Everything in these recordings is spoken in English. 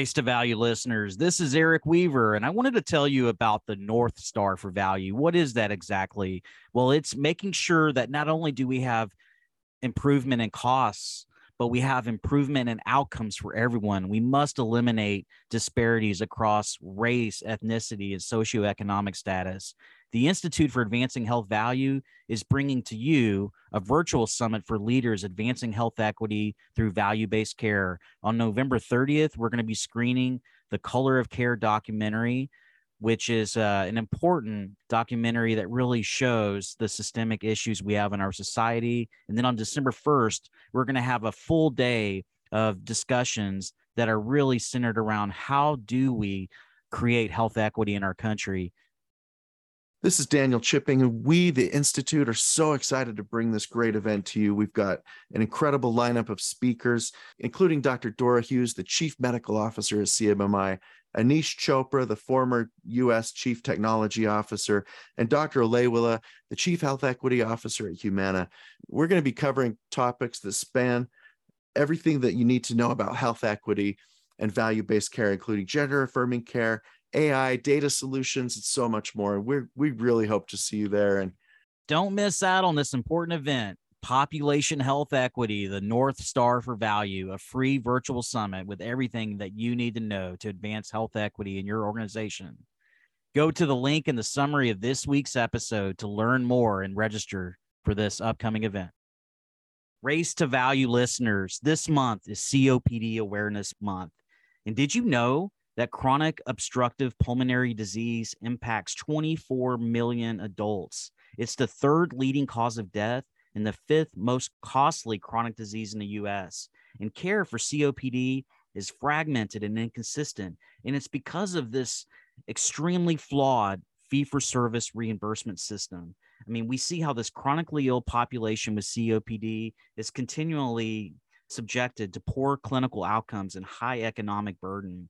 Race to Value listeners. This is Eric Weaver, and I wanted to tell you about the North Star for Value. What is that exactly? Well, it's making sure that not only do we have improvement in costs, but we have improvement in outcomes for everyone. We must eliminate disparities across race, ethnicity, and socioeconomic status. The Institute for Advancing Health Value is bringing to you a virtual summit for leaders advancing health equity through value based care. On November 30th, we're going to be screening the Color of Care documentary, which is uh, an important documentary that really shows the systemic issues we have in our society. And then on December 1st, we're going to have a full day of discussions that are really centered around how do we create health equity in our country this is Daniel Chipping, and we, the Institute, are so excited to bring this great event to you. We've got an incredible lineup of speakers, including Dr. Dora Hughes, the Chief Medical Officer at CMMI, Aneesh Chopra, the former U.S. Chief Technology Officer, and Dr. Olewale, the Chief Health Equity Officer at Humana. We're going to be covering topics that span everything that you need to know about health equity and value based care, including gender affirming care AI, data solutions, and so much more. We we really hope to see you there. And don't miss out on this important event. Population Health Equity, the North Star for Value, a free virtual summit with everything that you need to know to advance health equity in your organization. Go to the link in the summary of this week's episode to learn more and register for this upcoming event. Race to Value listeners, this month is COPD Awareness Month. And did you know that chronic obstructive pulmonary disease impacts 24 million adults. It's the third leading cause of death and the fifth most costly chronic disease in the US. And care for COPD is fragmented and inconsistent. And it's because of this extremely flawed fee for service reimbursement system. I mean, we see how this chronically ill population with COPD is continually subjected to poor clinical outcomes and high economic burden.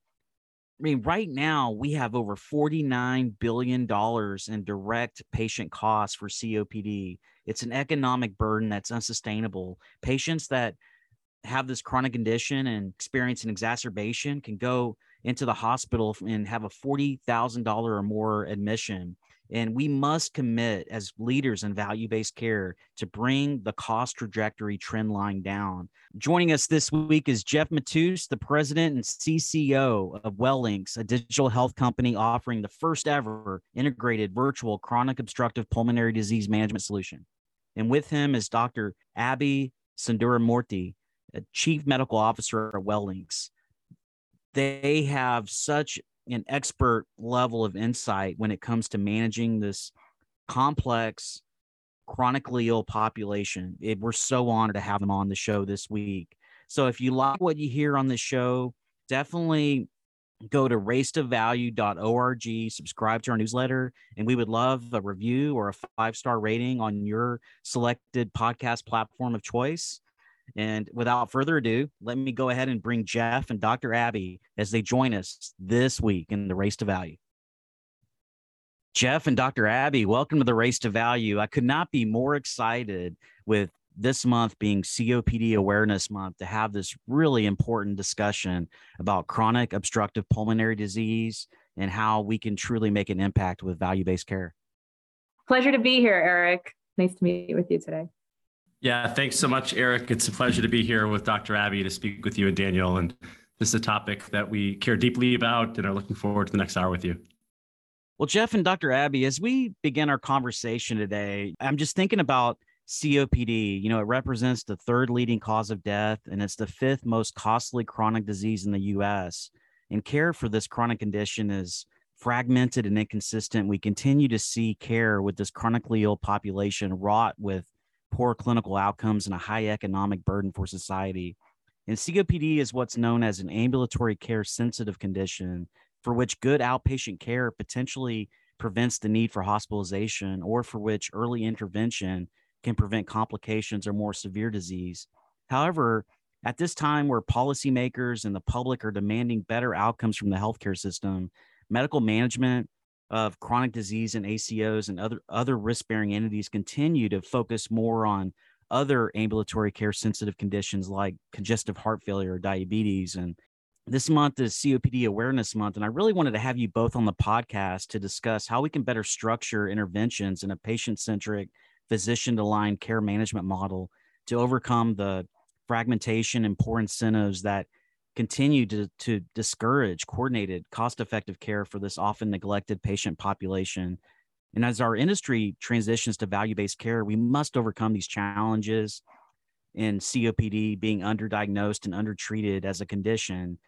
I mean, right now we have over $49 billion in direct patient costs for COPD. It's an economic burden that's unsustainable. Patients that have this chronic condition and experience an exacerbation can go into the hospital and have a $40,000 or more admission. And we must commit as leaders in value based care to bring the cost trajectory trend line down. Joining us this week is Geoff Matous, the president and CCO of Wellinks, a digital health company offering the first ever integrated virtual chronic obstructive pulmonary disease management solution. And with him is Dr. Abi Sundaramoorthy, chief medical officer at Wellinks. They have such an expert level of insight when it comes to managing this complex, chronically ill population. It, we're so honored to have them on the show this week. So if you like what you hear on the show, definitely go to racetovalue.org, subscribe to our newsletter, and we would love a review or a five star rating on your selected podcast platform of choice. And without further ado, let me go ahead and bring Geoff and Dr. Abi as they join us this week in the Race to Value. Geoff and Dr. Abi, welcome to the Race to Value. I could not be more excited with this month being COPD Awareness Month to have this really important discussion about chronic obstructive pulmonary disease and how we can truly make an impact with value based care. Pleasure to be here, Eric. Nice to meet with you today. Yeah, thanks so much, Eric. It's a pleasure to be here with Dr. Abi to speak with you and Daniel. And this is a topic that we care deeply about and are looking forward to the next hour with you. Well, Geoff and Dr. Abi, as we begin our conversation today, I'm just thinking about COPD. You know, it represents the third leading cause of death, and it's the fifth most costly chronic disease in the US. And care for this chronic condition is fragmented and inconsistent. We continue to see care with this chronically ill population wrought with poor clinical outcomes and a high economic burden for society. And COPD is what's known as an ambulatory care sensitive condition for which good outpatient care potentially prevents the need for hospitalization or for which early intervention can prevent complications or more severe disease. However, at this time where policymakers and the public are demanding better outcomes from the healthcare system, medical management of chronic disease and ACOs and other other risk-bearing entities continue to focus more on other ambulatory care sensitive conditions like congestive heart failure or diabetes. And this month is COPD Awareness Month, and I really wanted to have you both on the podcast to discuss how we can better structure interventions in a patient centric, physician aligned care management model to overcome the fragmentation and poor incentives that continue to, to discourage coordinated, cost effective care for this often neglected patient population. And as our industry transitions to value based care, we must overcome these challenges in COPD being underdiagnosed and undertreated as a condition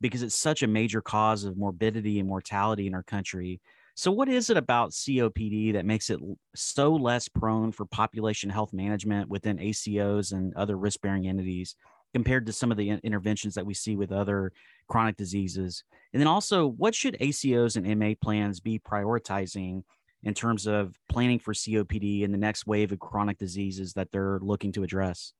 because it's such a major cause of morbidity and mortality in our country. So, what is it about COPD that makes it so less prone for population health management within ACOs and other risk bearing entities compared to some of the interventions that we see with other chronic diseases? And then also, what should ACOs and MA plans be prioritizing in terms of planning for COPD and the next wave of chronic diseases that they're looking to address?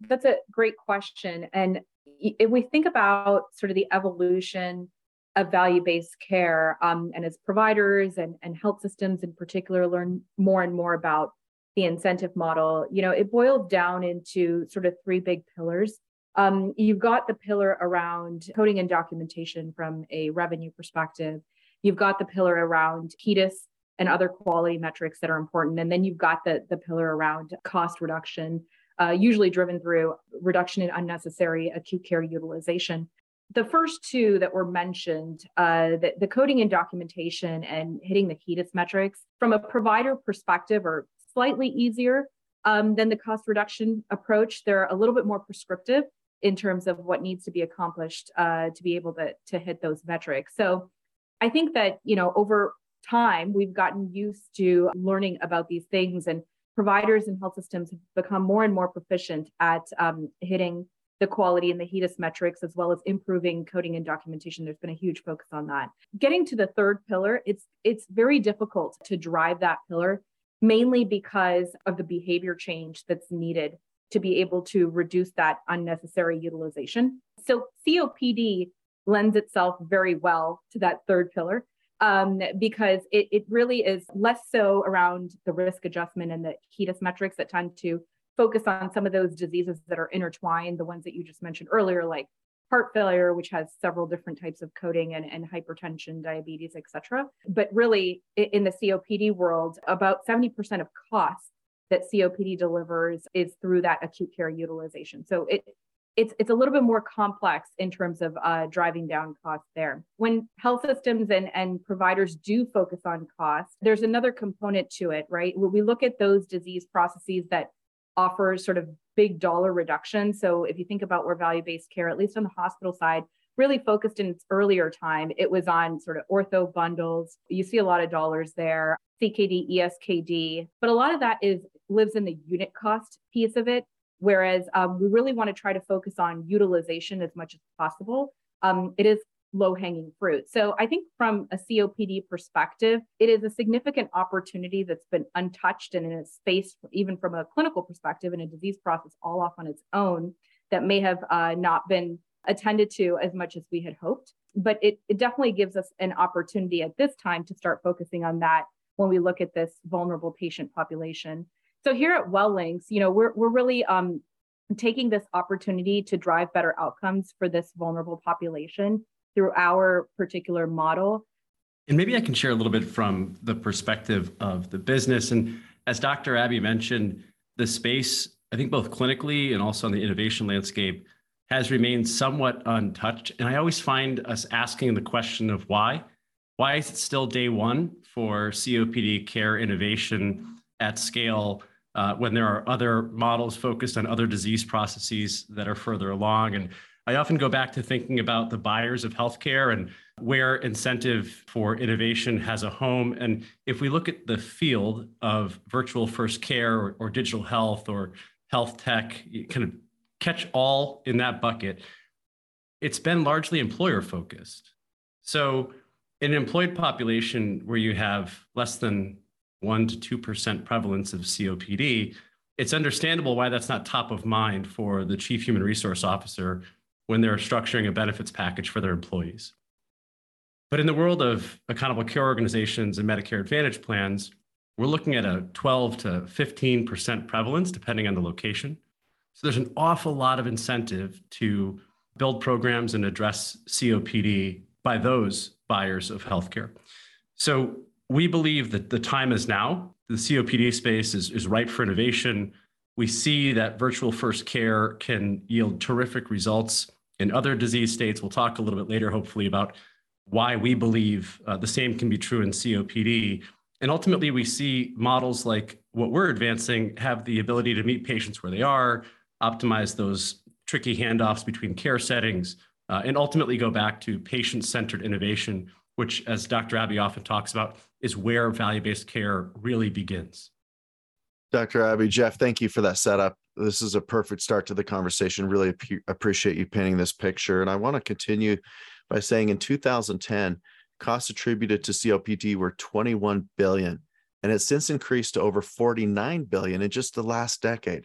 That's a great question. And if we think about sort of the evolution of value-based care um, and as providers and, and health systems in particular learn more and more about the incentive model you know it boiled down into sort of three big pillars. Um, you've got the pillar around coding and documentation from a revenue perspective. You've got the pillar around HEDIS and other quality metrics that are important. And then you've got the, the pillar around cost reduction uh, usually driven through reduction in unnecessary acute care utilization. The first two that were mentioned, uh, the, the coding and documentation and hitting the HEDIS metrics, from a provider perspective, are slightly easier um, than the cost reduction approach. They're a little bit more prescriptive in terms of what needs to be accomplished uh, to be able to, to hit those metrics. So I think that, you know, over time, we've gotten used to learning about these things and providers and health systems have become more and more proficient at um, hitting the quality and the HEDIS metrics, as well as improving coding and documentation. There's been a huge focus on that. Getting to the third pillar, it's it's very difficult to drive that pillar, mainly because of the behavior change that's needed to be able to reduce that unnecessary utilization. So COPD lends itself very well to that third pillar um, because it, it really is less so around the risk adjustment and the HEDIS metrics that tend to focus on some of those diseases that are intertwined, the ones that you just mentioned earlier, like heart failure, which has several different types of coding and, and hypertension, diabetes, et cetera. But really, in the COPD world, about 70% of costs that COPD delivers is through that acute care utilization. So it it's it's a little bit more complex in terms of uh, driving down costs there. When health systems and, and providers do focus on cost, there's another component to it, right? When we look at those disease processes that offer sort of big dollar reduction. So if you think about where value-based care, at least on the hospital side, really focused in its earlier time, it was on sort of ortho bundles. You see a lot of dollars there, CKD, ESKD, but a lot of that is lives in the unit cost piece of it Whereas um, we really want to try to focus on utilization as much as possible. Um, it is low hanging fruit. So I think from a COPD perspective, it is a significant opportunity that's been untouched and in a space, even from a clinical perspective, and a disease process all off on its own that may have uh, not been attended to as much as we had hoped. But it, it definitely gives us an opportunity at this time to start focusing on that when we look at this vulnerable patient population. So here at Wellinks, you know, we're we're really um, taking this opportunity to drive better outcomes for this vulnerable population through our particular model. And maybe I can share a little bit from the perspective of the business. And as Dr. Abi mentioned, the space, I think both clinically and also on the innovation landscape, has remained somewhat untouched. And I always find us asking the question of why. Why is it still day one for COPD care innovation at scale uh, when there are other models focused on other disease processes that are further along? And I often go back to thinking about the buyers of healthcare and where incentive for innovation has a home. And if we look at the field of virtual first care or, or digital health or health tech, kind of catch all in that bucket, it's been largely employer focused. So, in an employed population where you have less than 1% to 2% prevalence of COPD, it's understandable why that's not top of mind for the chief human resource officer when they're structuring a benefits package for their employees. But in the world of accountable care organizations and Medicare Advantage plans, we're looking at a 12 to 15% prevalence, depending on the location. So there's an awful lot of incentive to build programs and address COPD by those buyers of healthcare. So we believe that the time is now. The COPD space is, is ripe for innovation. We see that virtual first care can yield terrific results in other disease states. We'll talk a little bit later, hopefully, about why we believe uh, the same can be true in COPD. And ultimately, we see models like what we're advancing have the ability to meet patients where they are, optimize those tricky handoffs between care settings, uh, and ultimately go back to patient centered innovation, which, as Dr. Abi often talks about, is where value based care really begins. Dr. Abi, Geoff, thank you for that setup. This is a perfect start to the conversation. Really ap- appreciate you painting this picture. And I want to continue by saying in 2010, costs attributed to COPD were 21 billion, and it's since increased to over 49 billion in just the last decade.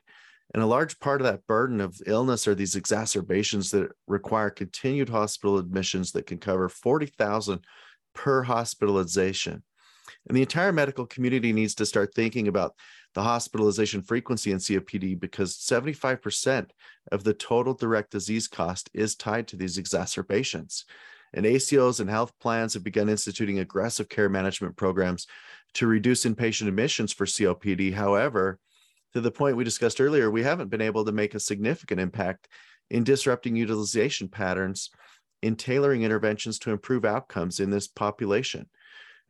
And a large part of that burden of illness are these exacerbations that require continued hospital admissions that can cover 40,000 per hospitalization. And the entire medical community needs to start thinking about the hospitalization frequency in COPD because 75% of the total direct disease cost is tied to these exacerbations. And ACOs and health plans have begun instituting aggressive care management programs to reduce inpatient admissions for COPD. However, to the point we discussed earlier, we haven't been able to make a significant impact in disrupting utilization patterns in tailoring interventions to improve outcomes in this population.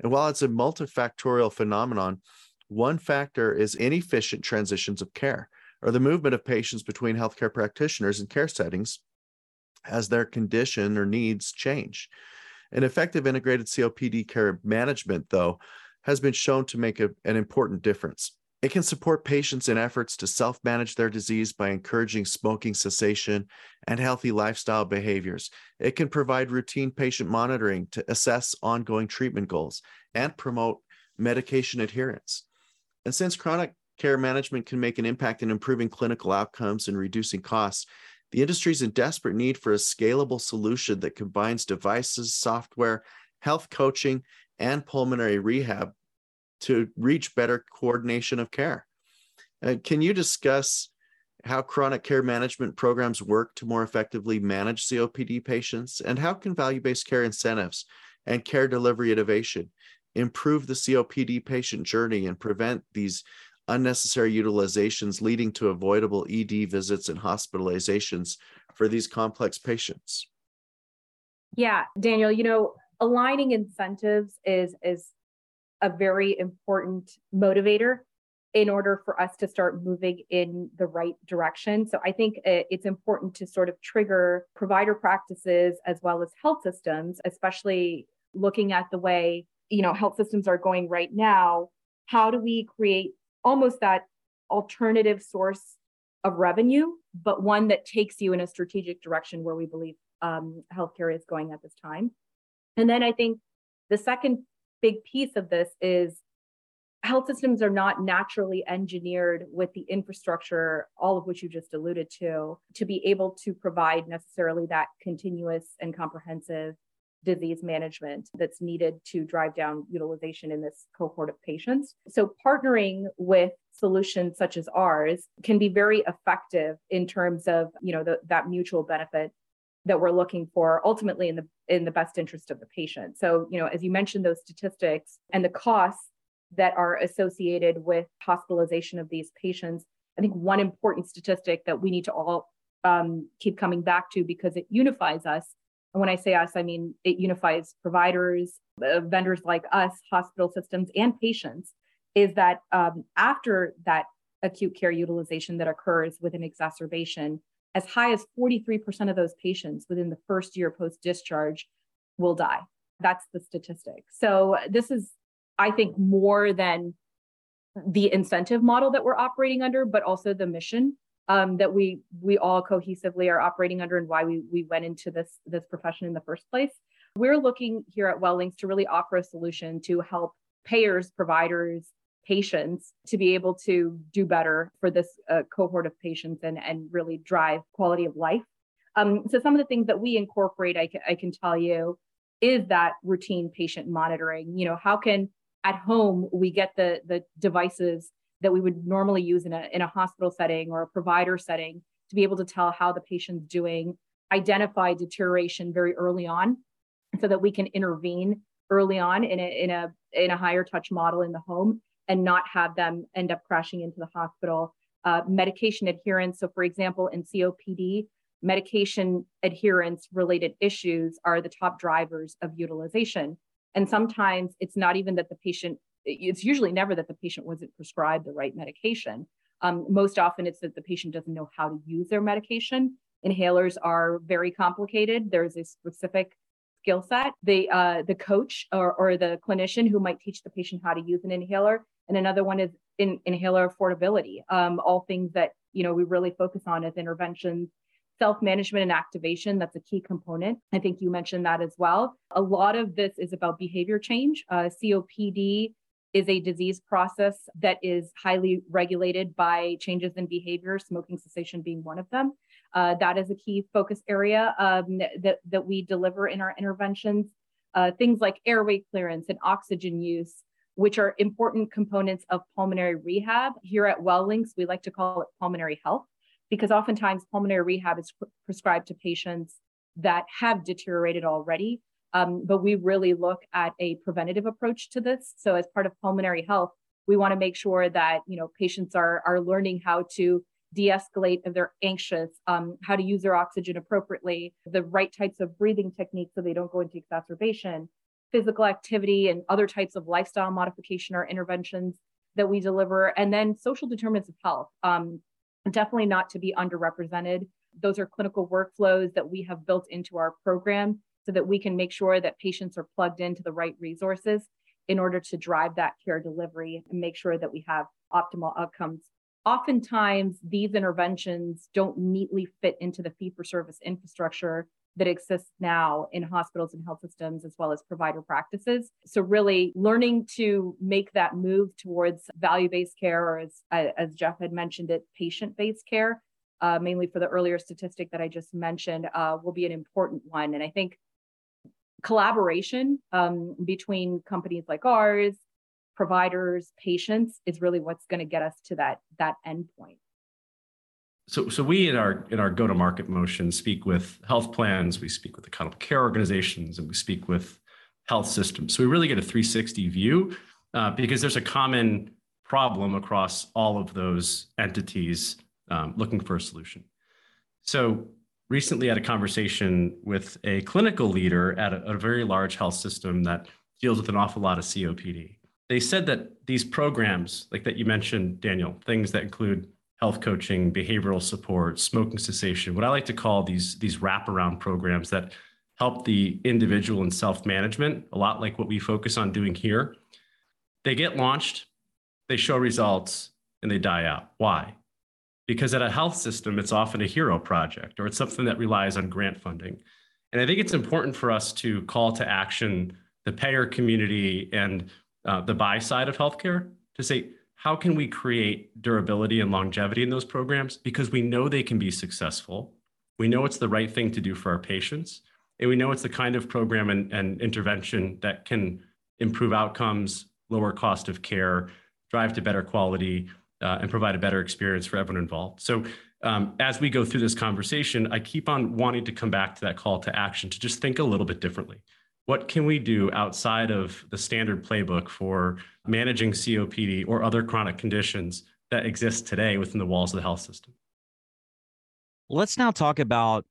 And while it's a multifactorial phenomenon, one factor is inefficient transitions of care or the movement of patients between healthcare practitioners and care settings as their condition or needs change. An effective integrated COPD care management, though, has been shown to make a, an important difference. It can support patients in efforts to self manage their disease by encouraging smoking cessation and healthy lifestyle behaviors. It can provide routine patient monitoring to assess ongoing treatment goals and promote medication adherence. And since chronic care management can make an impact in improving clinical outcomes and reducing costs, the industry is in desperate need for a scalable solution that combines devices, software, health coaching, and pulmonary rehab to reach better coordination of care. Uh, can you discuss how chronic care management programs work to more effectively manage COPD patients? And how can value based care incentives and care delivery innovation improve the COPD patient journey and prevent these unnecessary utilizations leading to avoidable ED visits and hospitalizations for these complex patients? Yeah, Daniel, you know, aligning incentives is is a very important motivator in order for us to start moving in the right direction. So I think it's important to sort of trigger provider practices as well as health systems, especially looking at the way, you know, health systems are going right now. How do we create almost that alternative source of revenue, but one that takes you in a strategic direction where we believe um, healthcare is going at this time? And then I think the second big piece of this is health systems are not naturally engineered with the infrastructure, all of which you just alluded to, to be able to provide necessarily that continuous and comprehensive disease management that's needed to drive down utilization in this cohort of patients. So, partnering with solutions such as ours can be very effective in terms of you know the, that mutual benefit that we're looking for ultimately in the in the best interest of the patient so you know as you mentioned those statistics and the costs that are associated with hospitalization of these patients i think one important statistic that we need to all um, keep coming back to because it unifies us and when i say us i mean it unifies providers uh, vendors like us hospital systems and patients is that um, after that acute care utilization that occurs with an exacerbation as high as 43% of those patients within the first year post discharge will die. That's the statistic. So, this is, I think, more than the incentive model that we're operating under, but also the mission um, that we we all cohesively are operating under, and why we we went into this this profession in the first place. We're looking here at Wellinks to really offer a solution to help payers, providers, patients to be able to do better for this uh, cohort of patients and, and really drive quality of life. Um, so some of the things that we incorporate, I, I can tell you, is that routine patient monitoring. You know, how can at home we get the the devices that we would normally use in a in a hospital setting or a provider setting to be able to tell how the patient's doing, identify deterioration very early on, so that we can intervene early on in a in a in a higher touch model in the home and not have them end up crashing into the hospital. Uh, medication adherence. So, for example, in COPD, medication adherence related issues are the top drivers of utilization. And sometimes it's not even that the patient, it's usually never that the patient wasn't prescribed the right medication. Um, most often it's that the patient doesn't know how to use their medication. Inhalers are very complicated. There's a specific skill set. The uh, the coach or, or the clinician who might teach the patient how to use an inhaler and another one is in inhaler affordability. Um, all things that you know we really focus on as interventions. Self-management and activation, that's a key component. I think you mentioned that as well. A lot of this is about behavior change. Uh, COPD is a disease process that is highly regulated by changes in behavior, smoking cessation being one of them. Uh, that is a key focus area um, that, that we deliver in our interventions. Uh, things like airway clearance and oxygen use, which are important components of pulmonary rehab. Here at Wellinks, we like to call it pulmonary health because oftentimes pulmonary rehab is pr- prescribed to patients that have deteriorated already. Um, but we really look at a preventative approach to this. So as part of pulmonary health, we want to make sure that you know patients are are learning how to de-escalate if they're anxious, um, how to use their oxygen appropriately, the right types of breathing techniques so they don't go into exacerbation, physical activity and other types of lifestyle modification or interventions that we deliver, and then social determinants of health. Um, definitely not to be underrepresented. Those are clinical workflows that we have built into our program so that we can make sure that patients are plugged into the right resources in order to drive that care delivery and make sure that we have optimal outcomes. Oftentimes, these interventions don't neatly fit into the fee for service infrastructure that exists now in hospitals and health systems as well as provider practices. So really learning to make that move towards value-based care or as, as Geoff had mentioned it, patient-based care, uh, mainly for the earlier statistic that I just mentioned, uh, will be an important one. And I think collaboration um, between companies like ours, providers, patients is really what's going to get us to that, that endpoint. So so we in our in our go to market motion speak with health plans we speak with the accountable care organizations and we speak with health systems. So we really get a 360 view uh, because there's a common problem across all of those entities um, looking for a solution. So recently had a conversation with a clinical leader at a, a very large health system that deals with an awful lot of copd they said that these programs like that you mentioned daniel things that include health coaching, behavioral support, smoking cessation, what I like to call these, these wraparound programs that help the individual in self management, a lot like what we focus on doing here. They get launched, they show results, and they die out. Why? Because at a health system, it's often a hero project or it's something that relies on grant funding. And I think it's important for us to call to action the payer community and uh, the buy side of healthcare to say, how can we create durability and longevity in those programs? Because we know they can be successful. We know it's the right thing to do for our patients. And we know it's the kind of program and, and intervention that can improve outcomes, lower cost of care, drive to better quality, uh, and provide a better experience for everyone involved. So um, as we go through this conversation, I keep on wanting to come back to that call to action to just think a little bit differently. What can we do outside of the standard playbook for managing COPD or other chronic conditions that exist today within the walls of the health system? Let's now talk about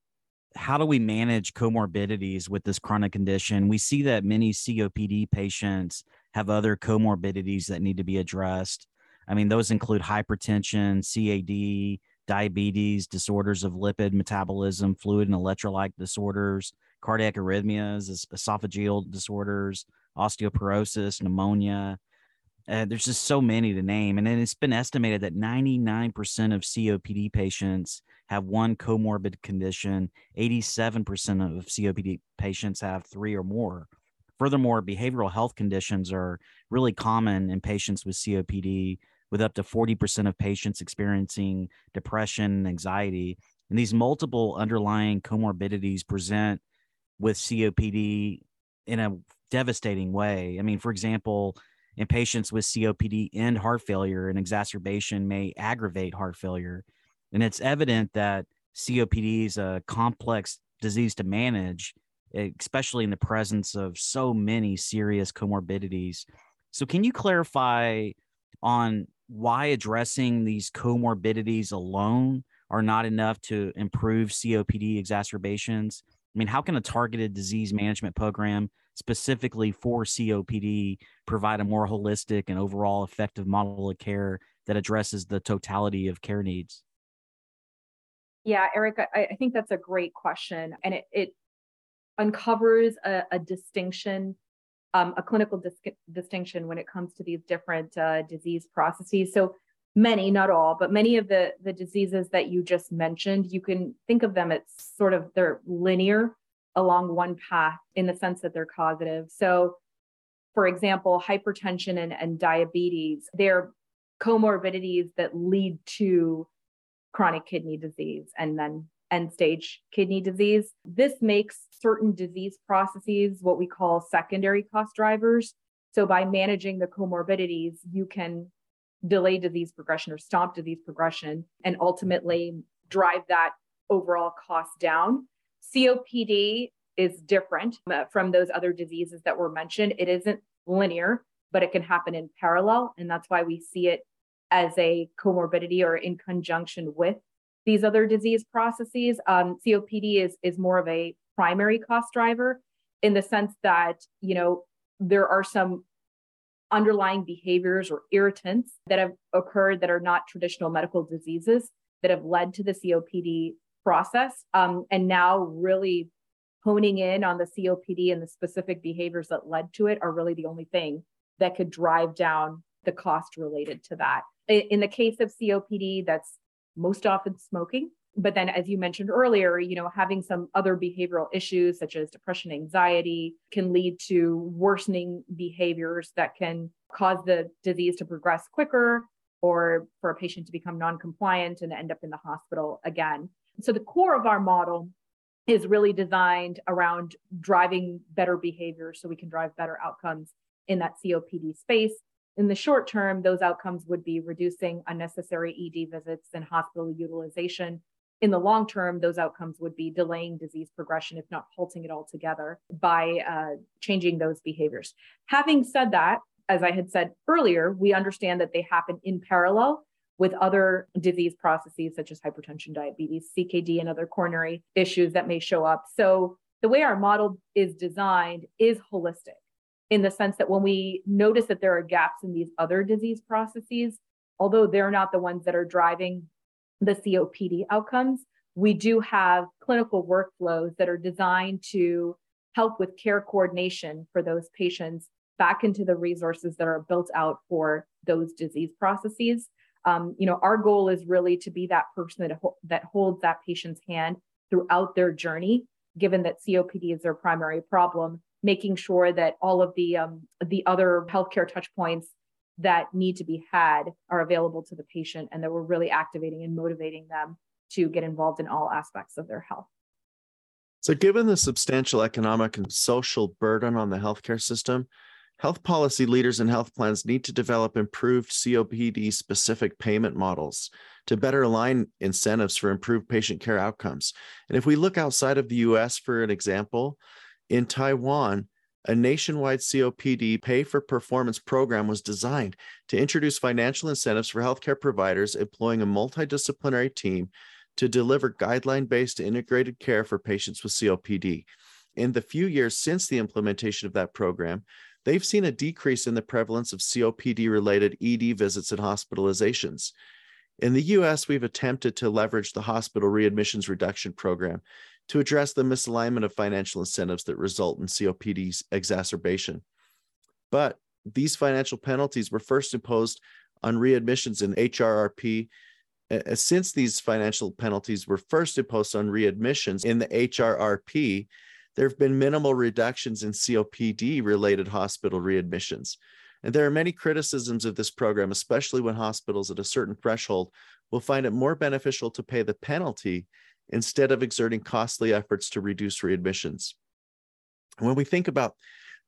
how do we manage comorbidities with this chronic condition? We see that many COPD patients have other comorbidities that need to be addressed. I mean, those include hypertension, CAD, diabetes, disorders of lipid metabolism, fluid and electrolyte disorders, cardiac arrhythmias, esophageal disorders, osteoporosis, pneumonia. Uh, there's just so many to name. And then it's been estimated that 99% of COPD patients have one comorbid condition, 87% of COPD patients have three or more. Furthermore, behavioral health conditions are really common in patients with COPD, with up to 40% of patients experiencing depression and anxiety. And these multiple underlying comorbidities present with COPD in a devastating way. I mean, for example, in patients with COPD and heart failure, an exacerbation may aggravate heart failure. And it's evident that COPD is a complex disease to manage, especially in the presence of so many serious comorbidities. So, can you clarify on why addressing these comorbidities alone are not enough to improve COPD exacerbations? I mean, how can a targeted disease management program specifically for COPD provide a more holistic and overall effective model of care that addresses the totality of care needs? Yeah, Eric, I, I think that's a great question. And it, it uncovers a, a distinction um, a clinical dis- distinction when it comes to these different uh, disease processes. So many, not all, but many of the the diseases that you just mentioned, you can think of them as sort of they're linear along one path in the sense that they're causative. So, for example, hypertension and, and diabetes, they're comorbidities that lead to chronic kidney disease and then end stage kidney disease. This makes certain disease processes what we call secondary cost drivers. So, by managing the comorbidities, you can delay disease progression or stop disease progression and ultimately drive that overall cost down. COPD is different uh, from those other diseases that were mentioned. It isn't linear, but it can happen in parallel. And that's why we see it as a comorbidity or in conjunction with these other disease processes. Um, COPD is is more of a primary cost driver in the sense that you know there are some underlying behaviors or irritants that have occurred that are not traditional medical diseases that have led to the COPD process, um, and now really honing in on the COPD and the specific behaviors that led to it are really the only thing that could drive down the cost related to that. In the case of COPD, that's most often smoking. But then, as you mentioned earlier, you know, having some other behavioral issues such as depression, anxiety can lead to worsening behaviors that can cause the disease to progress quicker or for a patient to become non-compliant and end up in the hospital again. So the core of our model is really designed around driving better behavior so we can drive better outcomes in that COPD space in the short term, those outcomes would be reducing unnecessary ED visits and hospital utilization. In the long term, those outcomes would be delaying disease progression, if not halting it altogether, by uh, changing those behaviors. Having said that, as I had said earlier, we understand that they happen in parallel with other disease processes such as hypertension, diabetes, CKD, and other coronary issues that may show up. So the way our model is designed is holistic in the sense that when we notice that there are gaps in these other disease processes, although they're not the ones that are driving the COPD outcomes, we do have clinical workflows that are designed to help with care coordination for those patients back into the resources that are built out for those disease processes. Um, you know, our goal is really to be that person that, that holds that patient's hand throughout their journey, given that COPD is their primary problem, making sure that all of the um, the other healthcare touch points that need to be had are available to the patient and that we're really activating and motivating them to get involved in all aspects of their health So, given the substantial economic and social burden on the healthcare system, health policy leaders and health plans need to develop improved COPD specific payment models to better align incentives for improved patient care outcomes. And if we look outside of the US for an example, in Taiwan, a nationwide COPD pay for performance program was designed to introduce financial incentives for healthcare providers employing a multidisciplinary team to deliver guideline based integrated care for patients with COPD. In the few years since the implementation of that program, they've seen a decrease in the prevalence of COPD related ED visits and hospitalizations. In the US, we've attempted to leverage the hospital readmissions reduction program to address the misalignment of financial incentives that result in COPD exacerbation. But these financial penalties were first imposed on readmissions in HRRP. Since these financial penalties were first imposed on readmissions in the HRRP, there have been minimal reductions in COPD related hospital readmissions. And there are many criticisms of this program, especially when hospitals at a certain threshold will find it more beneficial to pay the penalty instead of exerting costly efforts to reduce readmissions. When we think about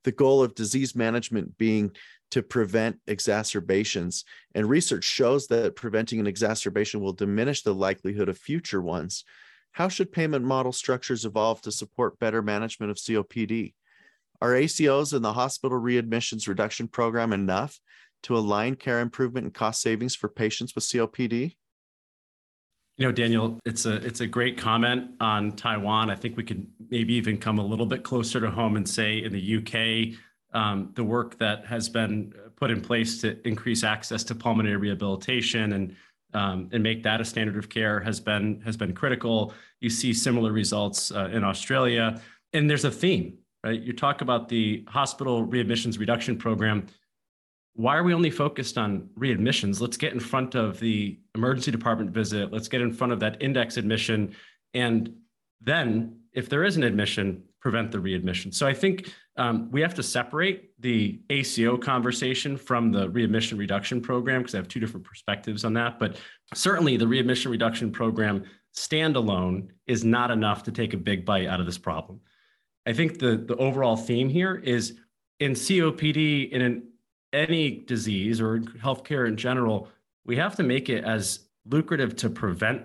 the goal of disease management being to prevent exacerbations, and research shows that preventing an exacerbation will diminish the likelihood of future ones, how should payment model structures evolve to support better management of COPD? Are ACOs and the hospital readmissions reduction program enough to align care improvement and cost savings for patients with COPD? You know, Daniel, it's a it's a great comment on Taiwan. I think we could maybe even come a little bit closer to home and say in the UK, um, the work that has been put in place to increase access to pulmonary rehabilitation and um, and make that a standard of care has been has been critical. You see similar results uh, in Australia, and there's a theme right? You talk about the hospital readmissions reduction program. Why are we only focused on readmissions? Let's get in front of the emergency department visit. Let's get in front of that index admission. And then, if there is an admission, prevent the readmission. So I think um, we have to separate the ACO conversation from the readmission reduction program because I have two different perspectives on that. But certainly, the readmission reduction program standalone is not enough to take a big bite out of this problem. I think the the overall theme here is in COPD in an, any disease or healthcare in general, we have to make it as lucrative to prevent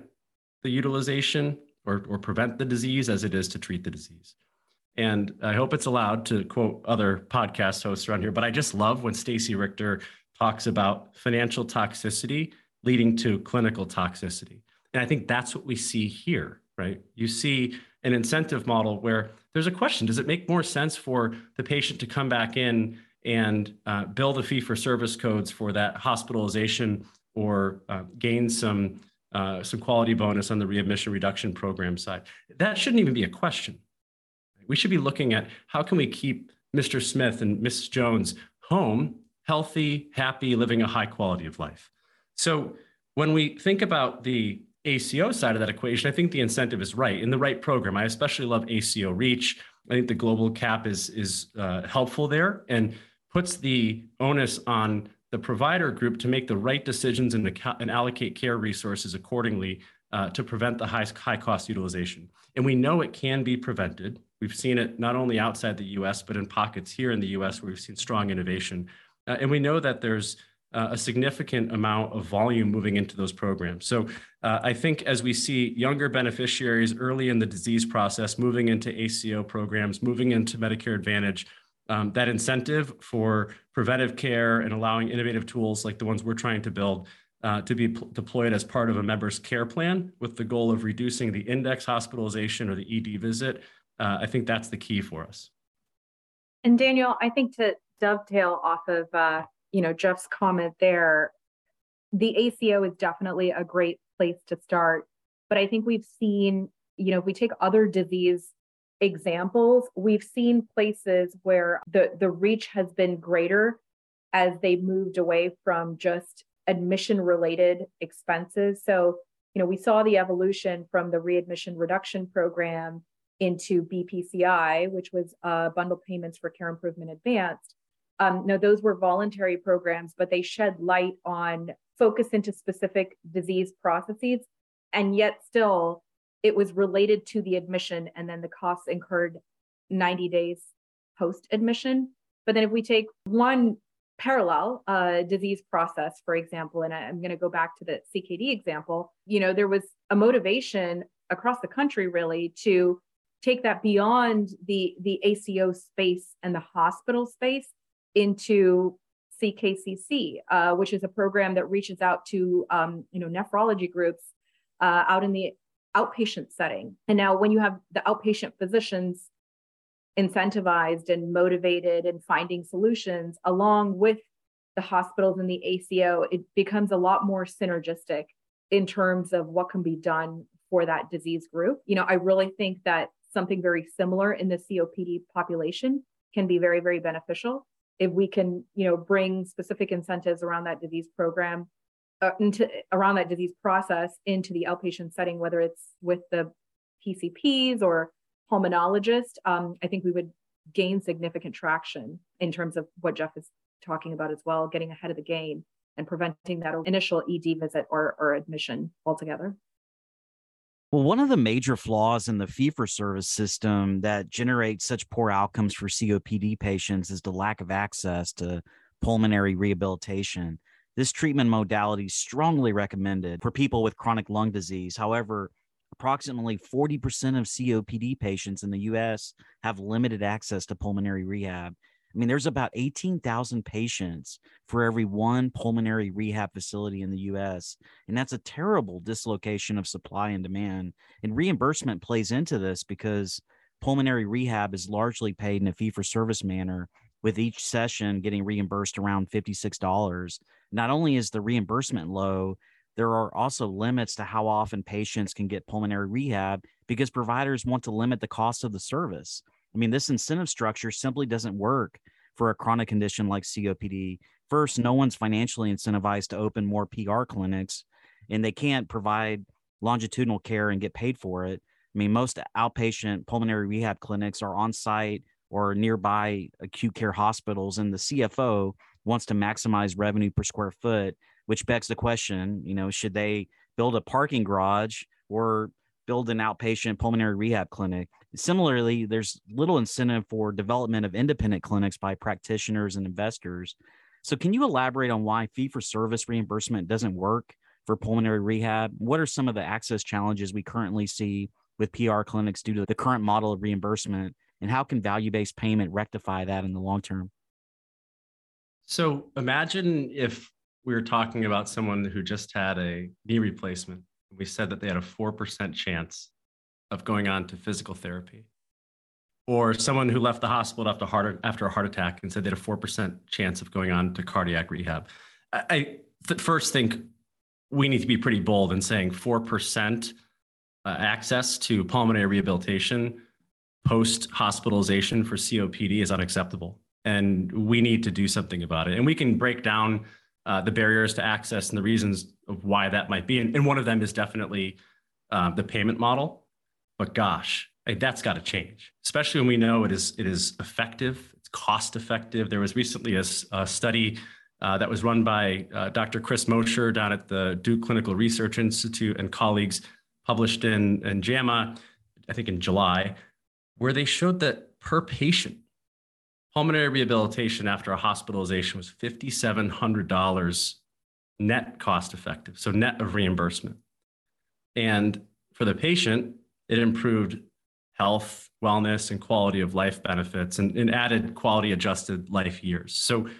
the utilization or, or prevent the disease as it is to treat the disease. And I hope it's allowed to quote other podcast hosts around here, but I just love when Stacey Richter talks about financial toxicity leading to clinical toxicity. And I think that's what we see here, right? You see an incentive model where there's a question does it make more sense for the patient to come back in and uh, build a fee for service codes for that hospitalization or uh, gain some uh, some quality bonus on the readmission reduction program side that shouldn't even be a question we should be looking at how can we keep mr smith and mrs jones home healthy happy living a high quality of life so when we think about the ACO side of that equation, I think the incentive is right in the right program. I especially love ACO Reach. I think the global cap is is uh, helpful there and puts the onus on the provider group to make the right decisions and, and allocate care resources accordingly uh, to prevent the high high cost utilization. And we know it can be prevented. We've seen it not only outside the U.S. but in pockets here in the U.S. where we've seen strong innovation, uh, and we know that there's uh, a significant amount of volume moving into those programs. So uh, I think as we see younger beneficiaries early in the disease process moving into ACO programs, moving into Medicare Advantage, um, that incentive for preventive care and allowing innovative tools like the ones we're trying to build uh, to be deployed as part of a member's care plan with the goal of reducing the index hospitalization or the ED visit, uh, I think that's the key for us. And Daniel, I think to dovetail off of uh, you know Geoff's comment there, the ACO is definitely a great place to start. But I think we've seen, you know, if we take other disease examples, we've seen places where the the reach has been greater as they moved away from just admission related expenses. So, you know, we saw the evolution from the readmission reduction program into BPCI, which was uh, bundle payments for care improvement advanced. Um, no, those were voluntary programs, but they shed light on focus into specific disease processes. And yet, still, it was related to the admission and then the costs incurred 90 days post admission. But then if we take one parallel uh, disease process, for example, and I'm going to go back to the CKD example, you know, there was a motivation across the country really to take that beyond the the ACO space and the hospital space into CKCC, uh, which is a program that reaches out to um, you know nephrology groups uh, out in the outpatient setting. And now, when you have the outpatient physicians incentivized and motivated and finding solutions along with the hospitals and the ACO, it becomes a lot more synergistic in terms of what can be done for that disease group. You know, I really think that something very similar in the COPD population can be very, very beneficial if we can, you know, bring specific incentives around that disease program, uh, into around that disease process into the outpatient setting, whether it's with the PCPs or pulmonologist, um, I think we would gain significant traction in terms of what Geoff is talking about as well, getting ahead of the game and preventing that initial ED visit or, or admission altogether. Well, one of the major flaws in the fee for service system that generates such poor outcomes for COPD patients is the lack of access to pulmonary rehabilitation. This treatment modality is strongly recommended for people with chronic lung disease. However, approximately 40% of COPD patients in the US have limited access to pulmonary rehab. I mean, there's about 18,000 patients for every one pulmonary rehab facility in the US. And that's a terrible dislocation of supply and demand. And reimbursement plays into this because pulmonary rehab is largely paid in a fee for service manner, with each session getting reimbursed around $56. Not only is the reimbursement low, there are also limits to how often patients can get pulmonary rehab because providers want to limit the cost of the service. I mean, this incentive structure simply doesn't work for a chronic condition like COPD. First, no one's financially incentivized to open more PR clinics, and they can't provide longitudinal care and get paid for it. I mean, most outpatient pulmonary rehab clinics are on site or nearby acute care hospitals, and the CFO wants to maximize revenue per square foot, which begs the question you know, should they build a parking garage or build an outpatient pulmonary rehab clinic. Similarly, there's little incentive for development of independent clinics by practitioners and investors. So, can you elaborate on why fee for service reimbursement doesn't work for pulmonary rehab? What are some of the access challenges we currently see with PR clinics due to the current model of reimbursement? And how can value based payment rectify that in the long term? So, imagine if we were talking about someone who just had a knee replacement and we said that they had a 4% chance of going on to physical therapy. Or someone who left the hospital after, heart, after a heart attack and said they had a 4% chance of going on to cardiac rehab. I, I th- first think we need to be pretty bold in saying 4% uh, access to pulmonary rehabilitation post hospitalization for COPD is unacceptable. And we need to do something about it. And we can break down uh, the barriers to access and the reasons of why that might be. And, and one of them is definitely um, the payment model. But gosh, that's got to change, especially when we know it is it is effective, it's cost effective. There was recently a, a study uh, that was run by uh, Dr. Chris Mosher down at the Duke Clinical Research Institute and colleagues, published in, in JAMA, I think in July, where they showed that per patient, pulmonary rehabilitation after a hospitalization was $5,700 net cost effective, so net of reimbursement. And for the patient, it improved health, wellness, and quality of life benefits and, and added quality adjusted life years. So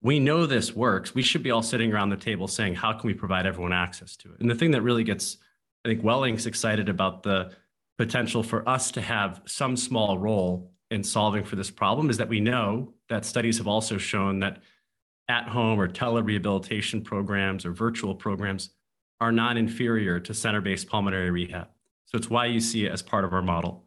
we know this works. We should be all sitting around the table saying, how can we provide everyone access to it? And the thing that really gets, I think, Wellinks excited about the potential for us to have some small role in solving for this problem is that we know that studies have also shown that at home or telerehabilitation programs or virtual programs are not inferior to center based pulmonary rehab. So it's why you see it as part of our model.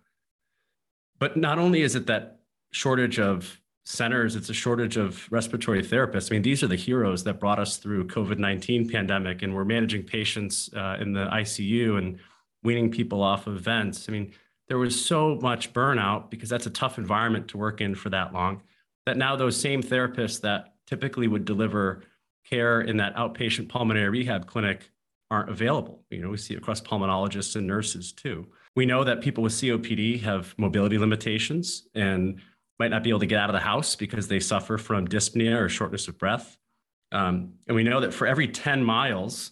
But not only is it that shortage of centers, it's a shortage of respiratory therapists. I mean, these are the heroes that brought us through COVID-19 pandemic and we're managing patients uh, in the ICU and weaning people off of vents. I mean, there was so much burnout because that's a tough environment to work in for that long that now those same therapists that typically would deliver care in that outpatient pulmonary rehab clinic aren't available. You know, we see across pulmonologists and nurses too. We know that people with COPD have mobility limitations and might not be able to get out of the house because they suffer from dyspnea or shortness of breath. Um, and we know that for every 10 miles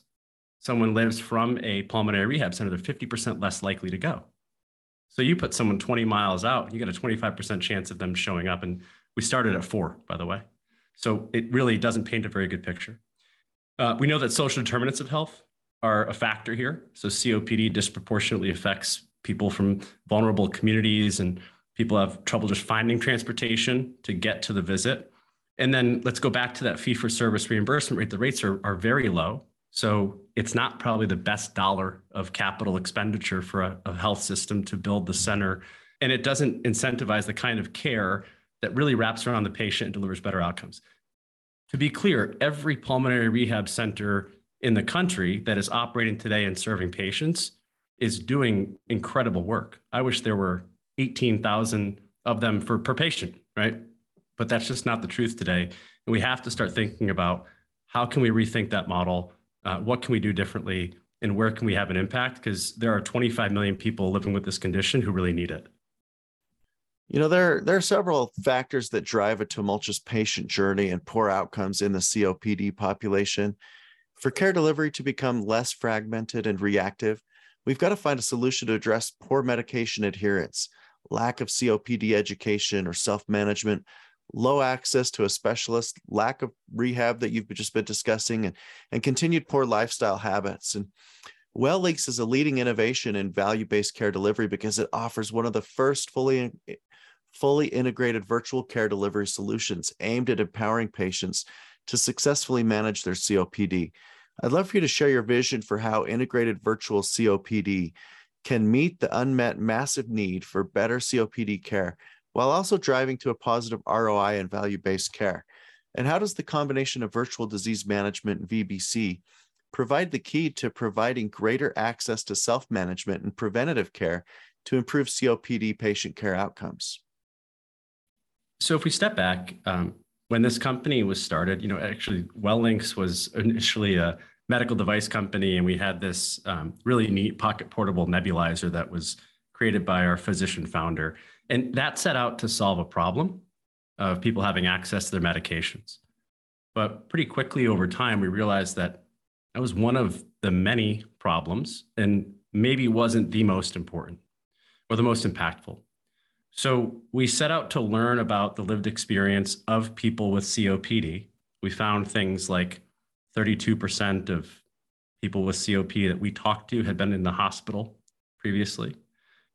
someone lives from a pulmonary rehab center, they're 50% less likely to go. So you put someone 20 miles out, you get a 25% chance of them showing up. And we started at four, by the way. So it really doesn't paint a very good picture. Uh, we know that social determinants of health are a factor here. So COPD disproportionately affects people from vulnerable communities and people have trouble just finding transportation to get to the visit. And then let's go back to that fee for service reimbursement rate. The rates are, are very low. So it's not probably the best dollar of capital expenditure for a, a health system to build the center. And it doesn't incentivize the kind of care that really wraps around the patient and delivers better outcomes. To be clear, every pulmonary rehab center in the country that is operating today and serving patients is doing incredible work. I wish there were 18,000 of them for per patient, right? But that's just not the truth today. And we have to start thinking about how can we rethink that model? Uh, what can we do differently? And where can we have an impact? Because there are 25 million people living with this condition who really need it. You know, there, there are several factors that drive a tumultuous patient journey and poor outcomes in the COPD population. For care delivery to become less fragmented and reactive, we've got to find a solution to address poor medication adherence, lack of COPD education or self management, low access to a specialist, lack of rehab that you've just been discussing, and, and continued poor lifestyle habits. And Wellinks is a leading innovation in value based care delivery because it offers one of the first fully, eh, fully integrated virtual care delivery solutions aimed at empowering patients to successfully manage their COPD. I'd love for you to share your vision for how integrated virtual COPD can meet the unmet massive need for better COPD care while also driving to a positive ROI and value based care? And how does the combination of virtual disease management and VBC provide the key to providing greater access to self management and preventative care to improve COPD patient care outcomes? So, if we step back, um, when this company was started, you know, actually, Wellinks was initially a medical device company, and we had this um, really neat pocket portable nebulizer that was created by our physician founder. And that set out to solve a problem of people having access to their medications. But pretty quickly over time, we realized that that was one of the many problems and maybe wasn't the most important or the most impactful. So we set out to learn about the lived experience of people with COPD. We found things like 32% of people with COPD that we talked to had been in the hospital previously.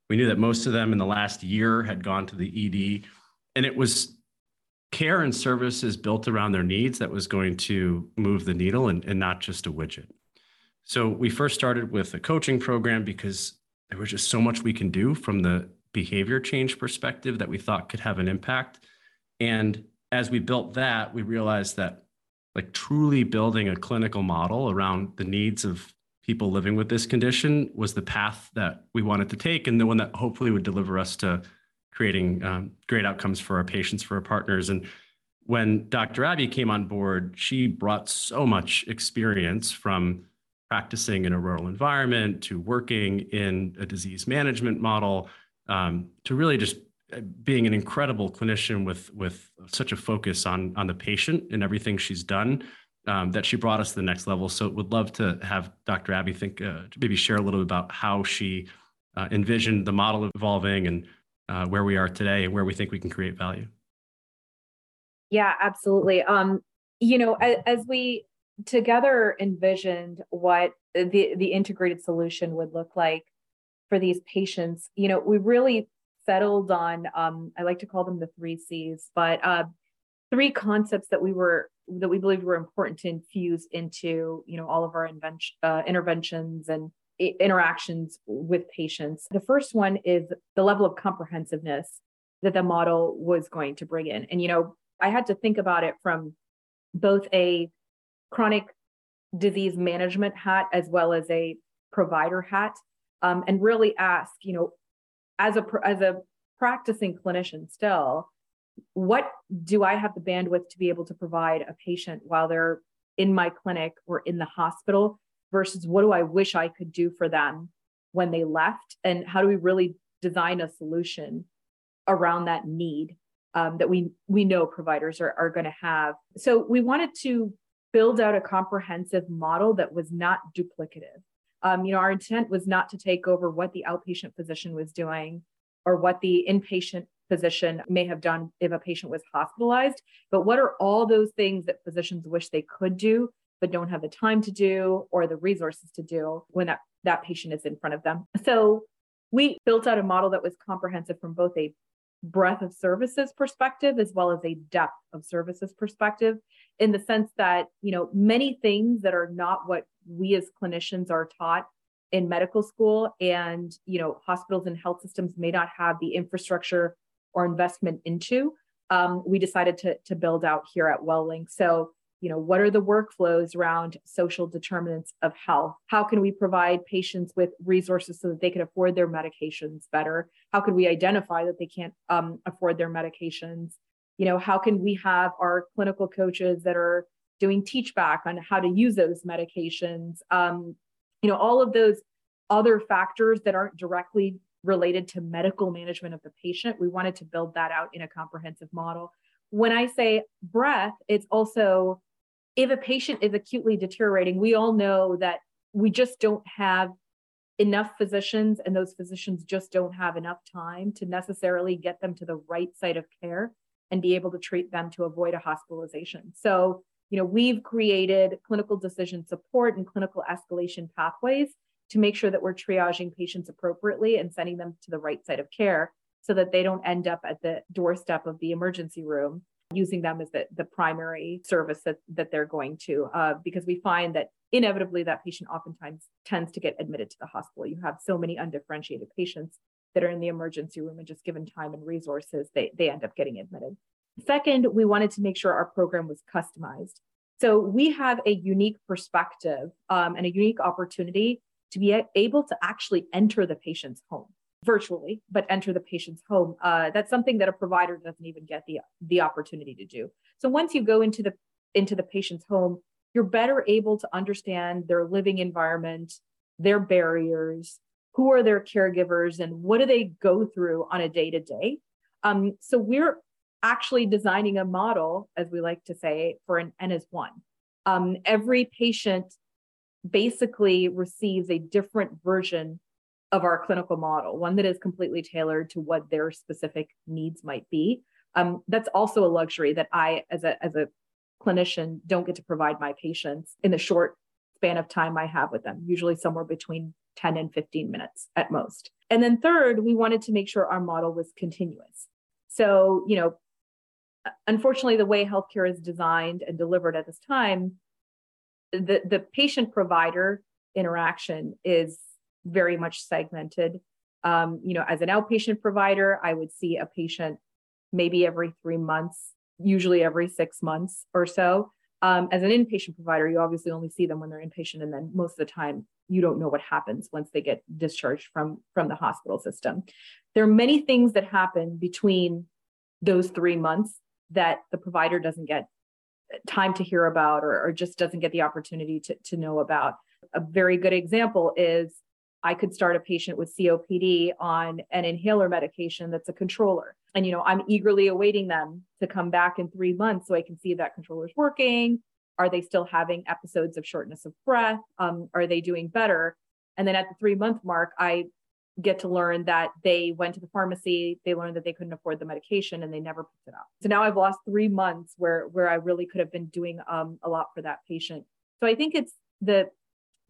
We knew that most of them in the last year had gone to the ED, and it was care and services built around their needs that was going to move the needle and, and not just a widget. So we first started with a coaching program because there was just so much we can do from the behavior change perspective that we thought could have an impact. And as we built that, we realized that like truly building a clinical model around the needs of people living with this condition was the path that we wanted to take and the one that hopefully would deliver us to creating um, great outcomes for our patients, for our partners. And when Dr. Abi came on board, she brought so much experience from practicing in a rural environment to working in a disease management model um, to really just uh, being an incredible clinician with with such a focus on on the patient and everything she's done um, that she brought us to the next level. So would love to have Dr. Abi think, uh, maybe share a little bit about how she uh, envisioned the model evolving and uh, where we are today and where we think we can create value. Yeah, absolutely. Um, you know, as, as we together envisioned what the, the integrated solution would look like for these patients, you know, we really settled on, um, I like to call them the three C's, but uh, three concepts that we were that we believed were important to infuse into you know all of our invention, uh, interventions and interactions with patients. The first one is the level of comprehensiveness that the model was going to bring in. And you know, I had to think about it from both a chronic disease management hat as well as a provider hat, um, and really ask, you know, as a as a practicing clinician still, what do I have the bandwidth to be able to provide a patient while they're in my clinic or in the hospital versus what do I wish I could do for them when they left? And how do we really design a solution around that need um, that we we know providers are, are going to have? So we wanted to build out a comprehensive model that was not duplicative. Um, you know, our intent was not to take over what the outpatient physician was doing or what the inpatient physician may have done if a patient was hospitalized, but what are all those things that physicians wish they could do but don't have the time to do or the resources to do when that, that patient is in front of them. So we built out a model that was comprehensive from both a breadth of services perspective as well as a depth of services perspective in the sense that you know many things that are not what we as clinicians are taught in medical school and you know hospitals and health systems may not have the infrastructure or investment into um, we decided to, to build out here at wellink. So you know what are the workflows around social determinants of health? How can we provide patients with resources so that they can afford their medications better? How can we identify that they can't um, afford their medications? You know how can we have our clinical coaches that are doing teach back on how to use those medications? Um, you know all of those other factors that aren't directly related to medical management of the patient we wanted to build that out in a comprehensive model when i say breath, it's also if a patient is acutely deteriorating, we all know that we just don't have enough physicians and those physicians just don't have enough time to necessarily get them to the right site of care and be able to treat them to avoid a hospitalization. So, you know, we've created clinical decision support and clinical escalation pathways to make sure that we're triaging patients appropriately and sending them to the right site of care so that they don't end up at the doorstep of the emergency room using them as the, the primary service that, that they're going to, uh, because we find that inevitably that patient oftentimes tends to get admitted to the hospital. You have so many undifferentiated patients that are in the emergency room and just given time and resources, they, they end up getting admitted. Second, we wanted to make sure our program was customized. So we have a unique perspective um, and a unique opportunity to be able to actually enter the patient's home virtually, but enter the patient's home. Uh, that's something that a provider doesn't even get the the opportunity to do. So once you go into the into the patient's home, you're better able to understand their living environment, their barriers, who are their caregivers, and what do they go through on a day to day. So we're actually designing a model, as we like to say, for an N as one. Um, every patient basically receives a different version of our clinical model, one that is completely tailored to what their specific needs might be. Um, that's also a luxury that I, as a, as a clinician, don't get to provide my patients in the short span of time I have with them, usually somewhere between 10 and 15 minutes at most. And then third, we wanted to make sure our model was continuous. So, you know, unfortunately, the way healthcare is designed and delivered at this time, the, the patient provider interaction is very much segmented. Um, you know, as an outpatient provider, I would see a patient maybe every three months, usually every six months or so. Um, as an inpatient provider, you obviously only see them when they're inpatient, and then most of the time you don't know what happens once they get discharged from from the hospital system. There are many things that happen between those three months that the provider doesn't get time to hear about or, or just doesn't get the opportunity to, to know about. A very good example is I could start a patient with COPD on an inhaler medication that's a controller. And, you know, I'm eagerly awaiting them to come back in three months so I can see if that controller's working. Are they still having episodes of shortness of breath? Um, are they doing better? And then at the three month mark, I get to learn that they went to the pharmacy, they learned that they couldn't afford the medication and they never picked it up. So now I've lost three months where where I really could have been doing um, a lot for that patient. So I think it's the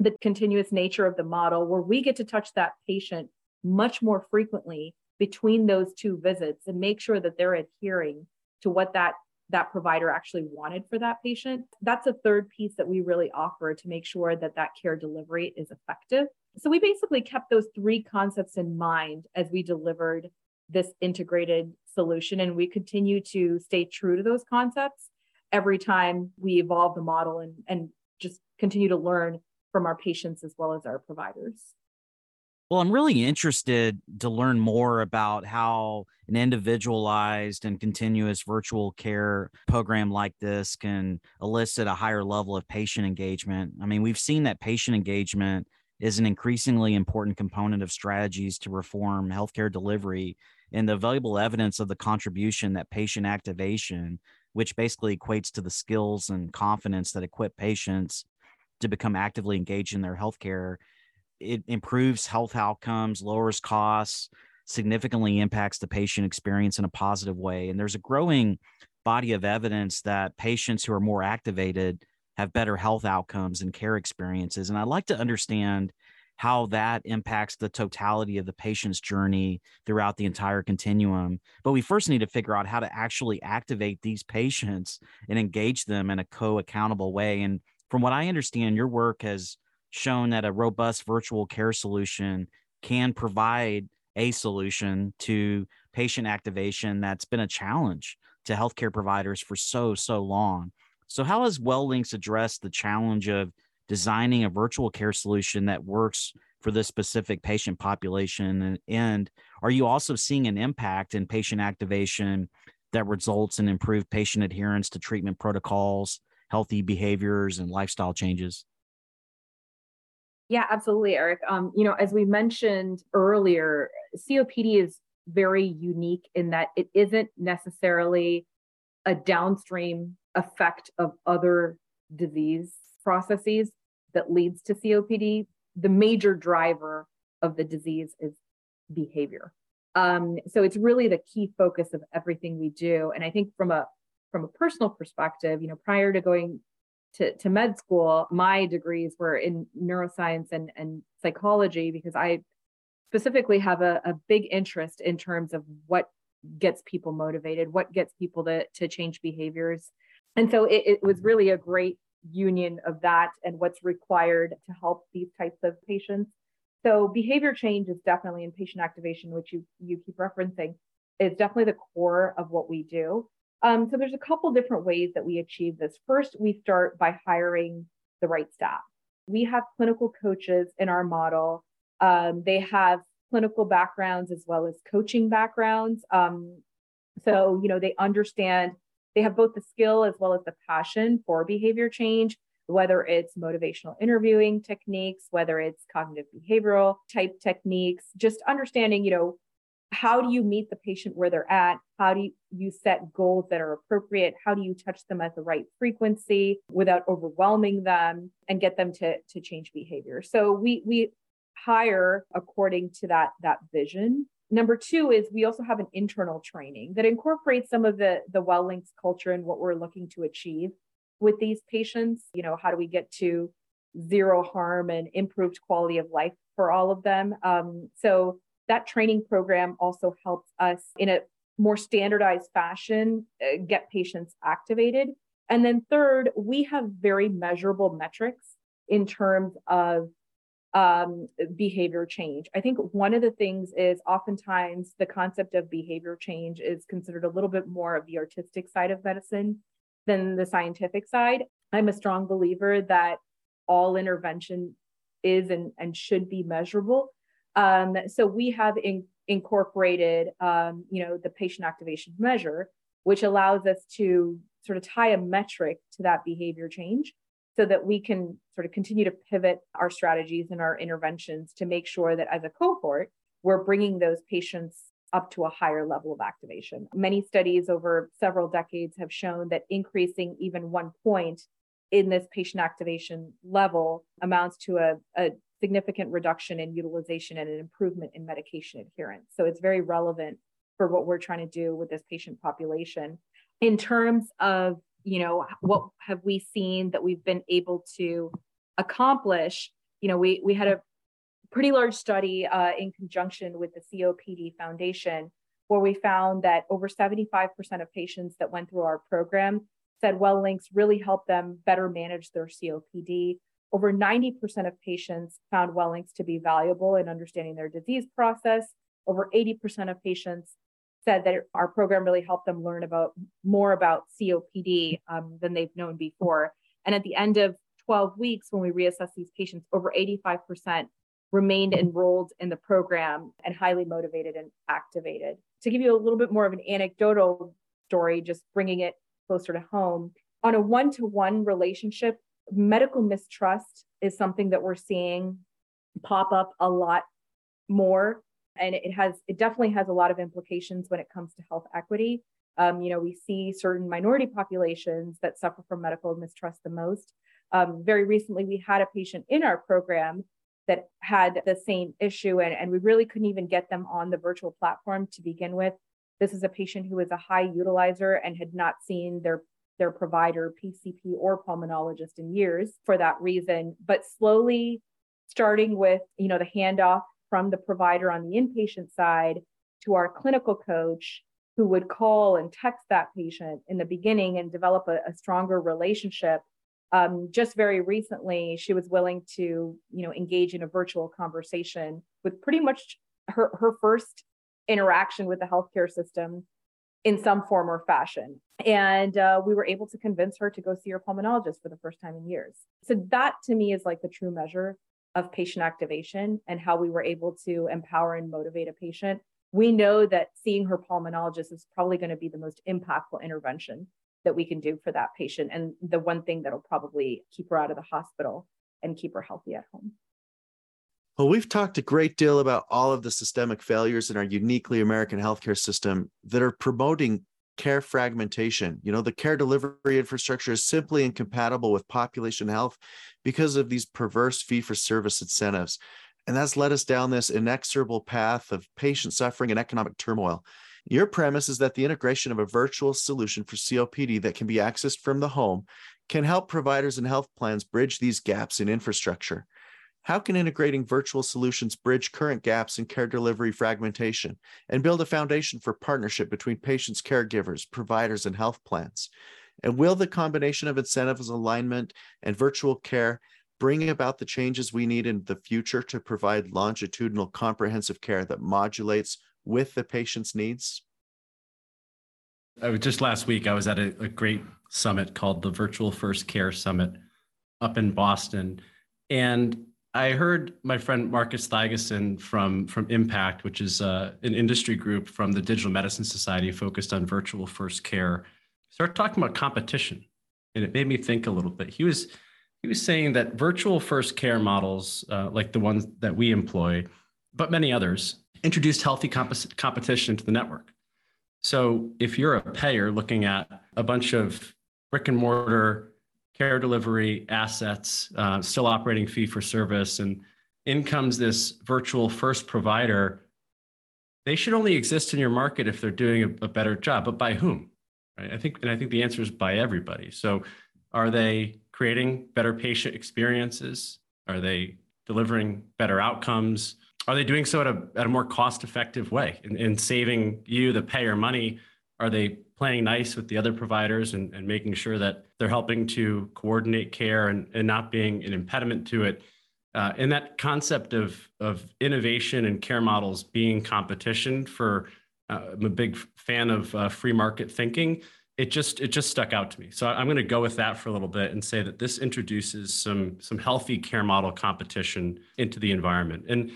the continuous nature of the model where we get to touch that patient much more frequently between those two visits and make sure that they're adhering to what that that provider actually wanted for that patient that's a third piece that we really offer to make sure that that care delivery is effective so we basically kept those three concepts in mind as we delivered this integrated solution and we continue to stay true to those concepts every time we evolve the model and and just continue to learn from our patients as well as our providers. Well, I'm really interested to learn more about how an individualized and continuous virtual care program like this can elicit a higher level of patient engagement. I mean, we've seen that patient engagement is an increasingly important component of strategies to reform healthcare delivery and the valuable evidence of the contribution that patient activation, which basically equates to the skills and confidence that equip patients to become actively engaged in their healthcare it improves health outcomes, lowers costs, significantly impacts the patient experience in a positive way. And there's a growing body of evidence that patients who are more activated have better health outcomes and care experiences. And I'd like to understand how that impacts the totality of the patient's journey throughout the entire continuum. But we first need to figure out how to actually activate these patients and engage them in a co accountable way. And from what I understand, your work has shown that a robust virtual care solution can provide a solution to patient activation that's been a challenge to healthcare providers for so so long. So how has Wellinks addressed the challenge of designing a virtual care solution that works for this specific patient population and, and are you also seeing an impact in patient activation that results in improved patient adherence to treatment protocols, healthy behaviors and lifestyle changes? Yeah, absolutely, Eric. Um, you know, as we mentioned earlier, COPD is very unique in that it isn't necessarily a downstream effect of other disease processes that leads to COPD. The major driver of the disease is behavior. Um, so it's really the key focus of everything we do. And I think from a from a personal perspective, you know, prior to going to, to med school, my degrees were in neuroscience and, and psychology because I specifically have a, a big interest in terms of what gets people motivated, what gets people to, to change behaviors. And so it, it was really a great union of that and what's required to help these types of patients. So behavior change is definitely in patient activation, which you you keep referencing, is definitely the core of what we do. Um, so there's a couple different ways that we achieve this. First, we start by hiring the right staff. We have clinical coaches in our model. Um, they have clinical backgrounds as well as coaching backgrounds. Um, so, you know, they understand, they have both the skill as well as the passion for behavior change, whether it's motivational interviewing techniques, whether it's cognitive behavioral type techniques, just understanding, you know, how do you meet the patient where they're at? How do you set goals that are appropriate? How do you touch them at the right frequency without overwhelming them and get them to, to change behavior? So we we hire according to that that vision. Number two is we also have an internal training that incorporates some of the the Wellinks culture and what we're looking to achieve with these patients. You know, how do we get to zero harm and improved quality of life for all of them? Um, so that training program also helps us in a more standardized fashion uh, get patients activated. And then third, we have very measurable metrics in terms of um, behavior change. I think one of the things is oftentimes the concept of behavior change is considered a little bit more of the artistic side of medicine than the scientific side. I'm a strong believer that all intervention is and, and should be measurable. Um, so we have in, incorporated, um, you know, the patient activation measure, which allows us to sort of tie a metric to that behavior change so that we can sort of continue to pivot our strategies and our interventions to make sure that as a cohort, we're bringing those patients up to a higher level of activation. Many studies over several decades have shown that increasing even one point in this patient activation level amounts to a, a significant reduction in utilization and an improvement in medication adherence. So it's very relevant for what we're trying to do with this patient population. In terms of, you know, what have we seen that we've been able to accomplish? You know, we we had a pretty large study uh, in conjunction with the COPD Foundation where we found that over 75% of patients that went through our program said Wellinks really helped them better manage their COPD over 90% of patients found Wellinks to be valuable in understanding their disease process. Over 80% of patients said that our program really helped them learn about more about COPD um, than they've known before. And at the end of 12 weeks, when we reassess these patients, over 85% remained enrolled in the program and highly motivated and activated. To give you a little bit more of an anecdotal story, just bringing it closer to home, on a one to one relationship, medical mistrust is something that we're seeing pop up a lot more. And it has, it definitely has a lot of implications when it comes to health equity. Um, you know, we see certain minority populations that suffer from medical mistrust the most. Um, very recently, we had a patient in our program that had the same issue, and, and we really couldn't even get them on the virtual platform to begin with. This is a patient who is a high utilizer and had not seen their their provider, PCP or pulmonologist in years for that reason. But slowly, starting with you know the handoff from the provider on the inpatient side to our clinical coach who would call and text that patient in the beginning and develop a, a stronger relationship um, just very recently she was willing to you know engage in a virtual conversation with pretty much her, her first interaction with the healthcare system in some form or fashion. And uh, we were able to convince her to go see her pulmonologist for the first time in years. So that to me is like the true measure of patient activation and how we were able to empower and motivate a patient. We know that seeing her pulmonologist is probably going to be the most impactful intervention that we can do for that patient and the one thing that'll probably keep her out of the hospital and keep her healthy at home. Well, we've talked a great deal about all of the systemic failures in our uniquely American healthcare system that are promoting care fragmentation. You know, the care delivery infrastructure is simply incompatible with population health because of these perverse fee for service incentives. And that's led us down this inexorable path of patient suffering and economic turmoil. Your premise is that the integration of a virtual solution for COPD that can be accessed from the home can help providers and health plans bridge these gaps in infrastructure. How can integrating virtual solutions bridge current gaps in care delivery fragmentation and build a foundation for partnership between patients, caregivers, providers, and health plans? And will the combination of incentives alignment and virtual care bring about the changes we need in the future to provide longitudinal comprehensive care that modulates with the patient's needs? Just last week, I was at a, a great summit called the Virtual First Care Summit up in Boston. And I heard my friend Marcus Thygeson from, from Impact, which is uh, an industry group from the Digital Medicine Society focused on virtual first care, start talking about competition. And it made me think a little bit. He was he was saying that virtual first care models, uh, like the ones that we employ, but many others, introduced healthy comp- competition to the network. So if you're a payer looking at a bunch of brick and mortar care delivery assets, uh, still operating fee for service, and in comes this virtual first provider, they should only exist in your market if they're doing a, a better job. But by whom? Right? I think, and I think the answer is by everybody. So, are they creating better patient experiences? Are they delivering better outcomes? Are they doing so at a, at a more cost effective way and, saving you, the payer, money? Are they playing nice with the other providers and, and making sure that they're helping to coordinate care and, and not being an impediment to it? Uh, and that concept of, of innovation and care models being competition for, uh, I'm a big fan of uh, free market thinking. It just it just stuck out to me. So I'm going to go with that for a little bit and say that this introduces some some healthy care model competition into the environment. And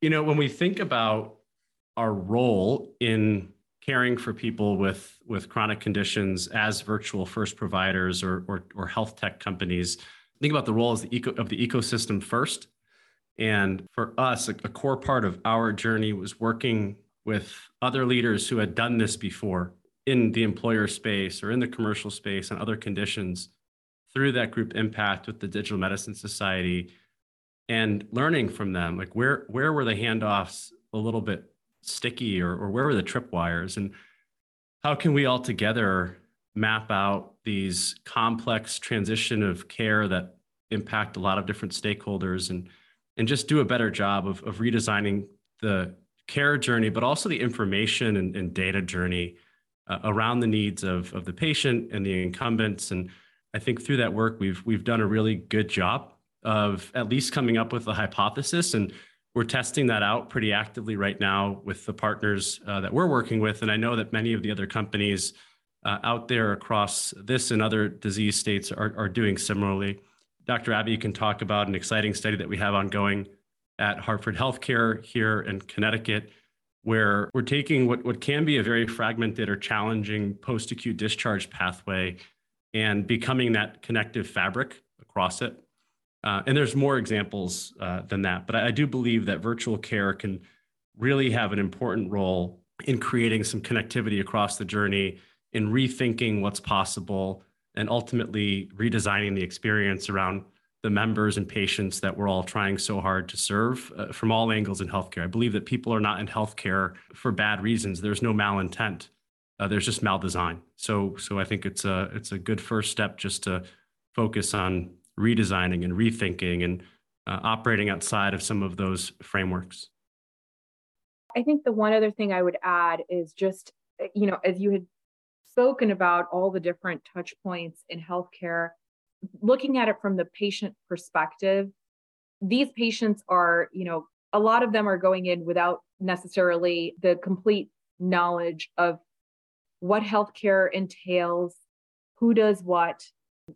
you know, when we think about our role in caring for people with with chronic conditions as virtual first providers or or, or health tech companies, think about the role as the eco of the ecosystem first. And for us, a, a core part of our journey was working with other leaders who had done this before in the employer space or in the commercial space and other conditions through that group impact with the Digital Medicine Society and learning from them like where where were the handoffs a little bit sticky or, or where were the tripwires and how can we all together map out these complex transition of care that impact a lot of different stakeholders and and just do a better job of, of redesigning the care journey but also the information and, and data journey uh, around the needs of, of the patient and the incumbents and i think through that work we've we've done a really good job of at least coming up with a hypothesis. And we're testing that out pretty actively right now with the partners uh, that we're working with. And I know that many of the other companies uh, out there across this and other disease states are, are doing similarly. Dr. Abi you can talk about an exciting study that we have ongoing at Hartford Healthcare here in Connecticut, where we're taking what, what can be a very fragmented or challenging post acute discharge pathway and becoming that connective fabric across it. Uh, and there's more examples uh, than that, but I, do believe that virtual care can really have an important role in creating some connectivity across the journey, in rethinking what's possible, and ultimately redesigning the experience around the members and patients that we're all trying so hard to serve uh, from all angles in healthcare. I believe that people are not in healthcare for bad reasons. There's no malintent. Uh, there's just maldesign. So, so I think it's a it's a good first step just to focus on redesigning and rethinking and uh, operating outside of some of those frameworks. I think the one other thing I would add is just, uh, you know, as you had spoken about all the different touch points in healthcare, looking at it from the patient perspective, these patients are, you know, a lot of them are going in without necessarily the complete knowledge of what healthcare entails, who does what,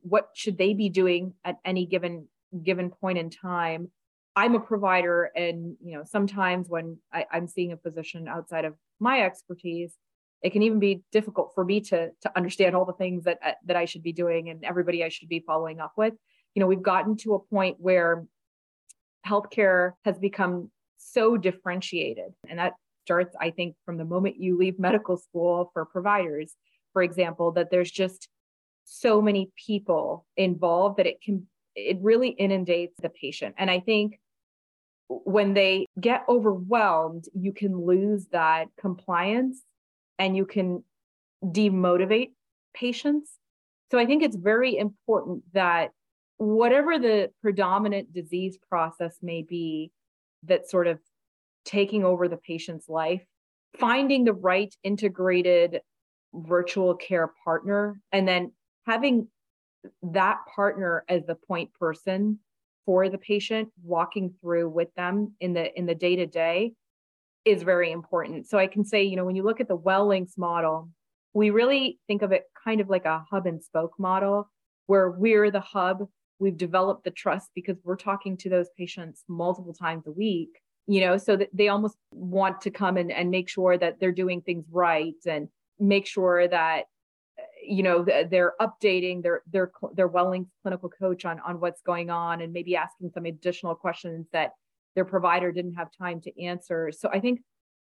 what should they be doing at any given given point in time I'm a provider, and you know sometimes when I, I'm seeing a physician outside of my expertise, it can even be difficult for me to to understand all the things that uh, that I should be doing and everybody I should be following up with. You know, we've gotten to a point where healthcare has become so differentiated, and that starts, I think, from the moment you leave medical school for providers, for example, that there's just so many people involved that it can it really inundates the patient. And I think when they get overwhelmed, you can lose that compliance and you can demotivate patients. So I think it's very important that whatever the predominant disease process may be that's sort of taking over the patient's life, finding the right integrated virtual care partner and then having that partner as the point person for the patient walking through with them in the in the day to day is very important. So i can say you know when you look at the Wellinks model we really think of it kind of like a hub and spoke model where we're the hub. We've developed the trust because we're talking to those patients multiple times a week you know so that they almost want to come and, and make sure that they're doing things right and make sure that you know they're updating their their their Wellinks clinical coach on on what's going on and maybe asking some additional questions that their provider didn't have time to answer. So i think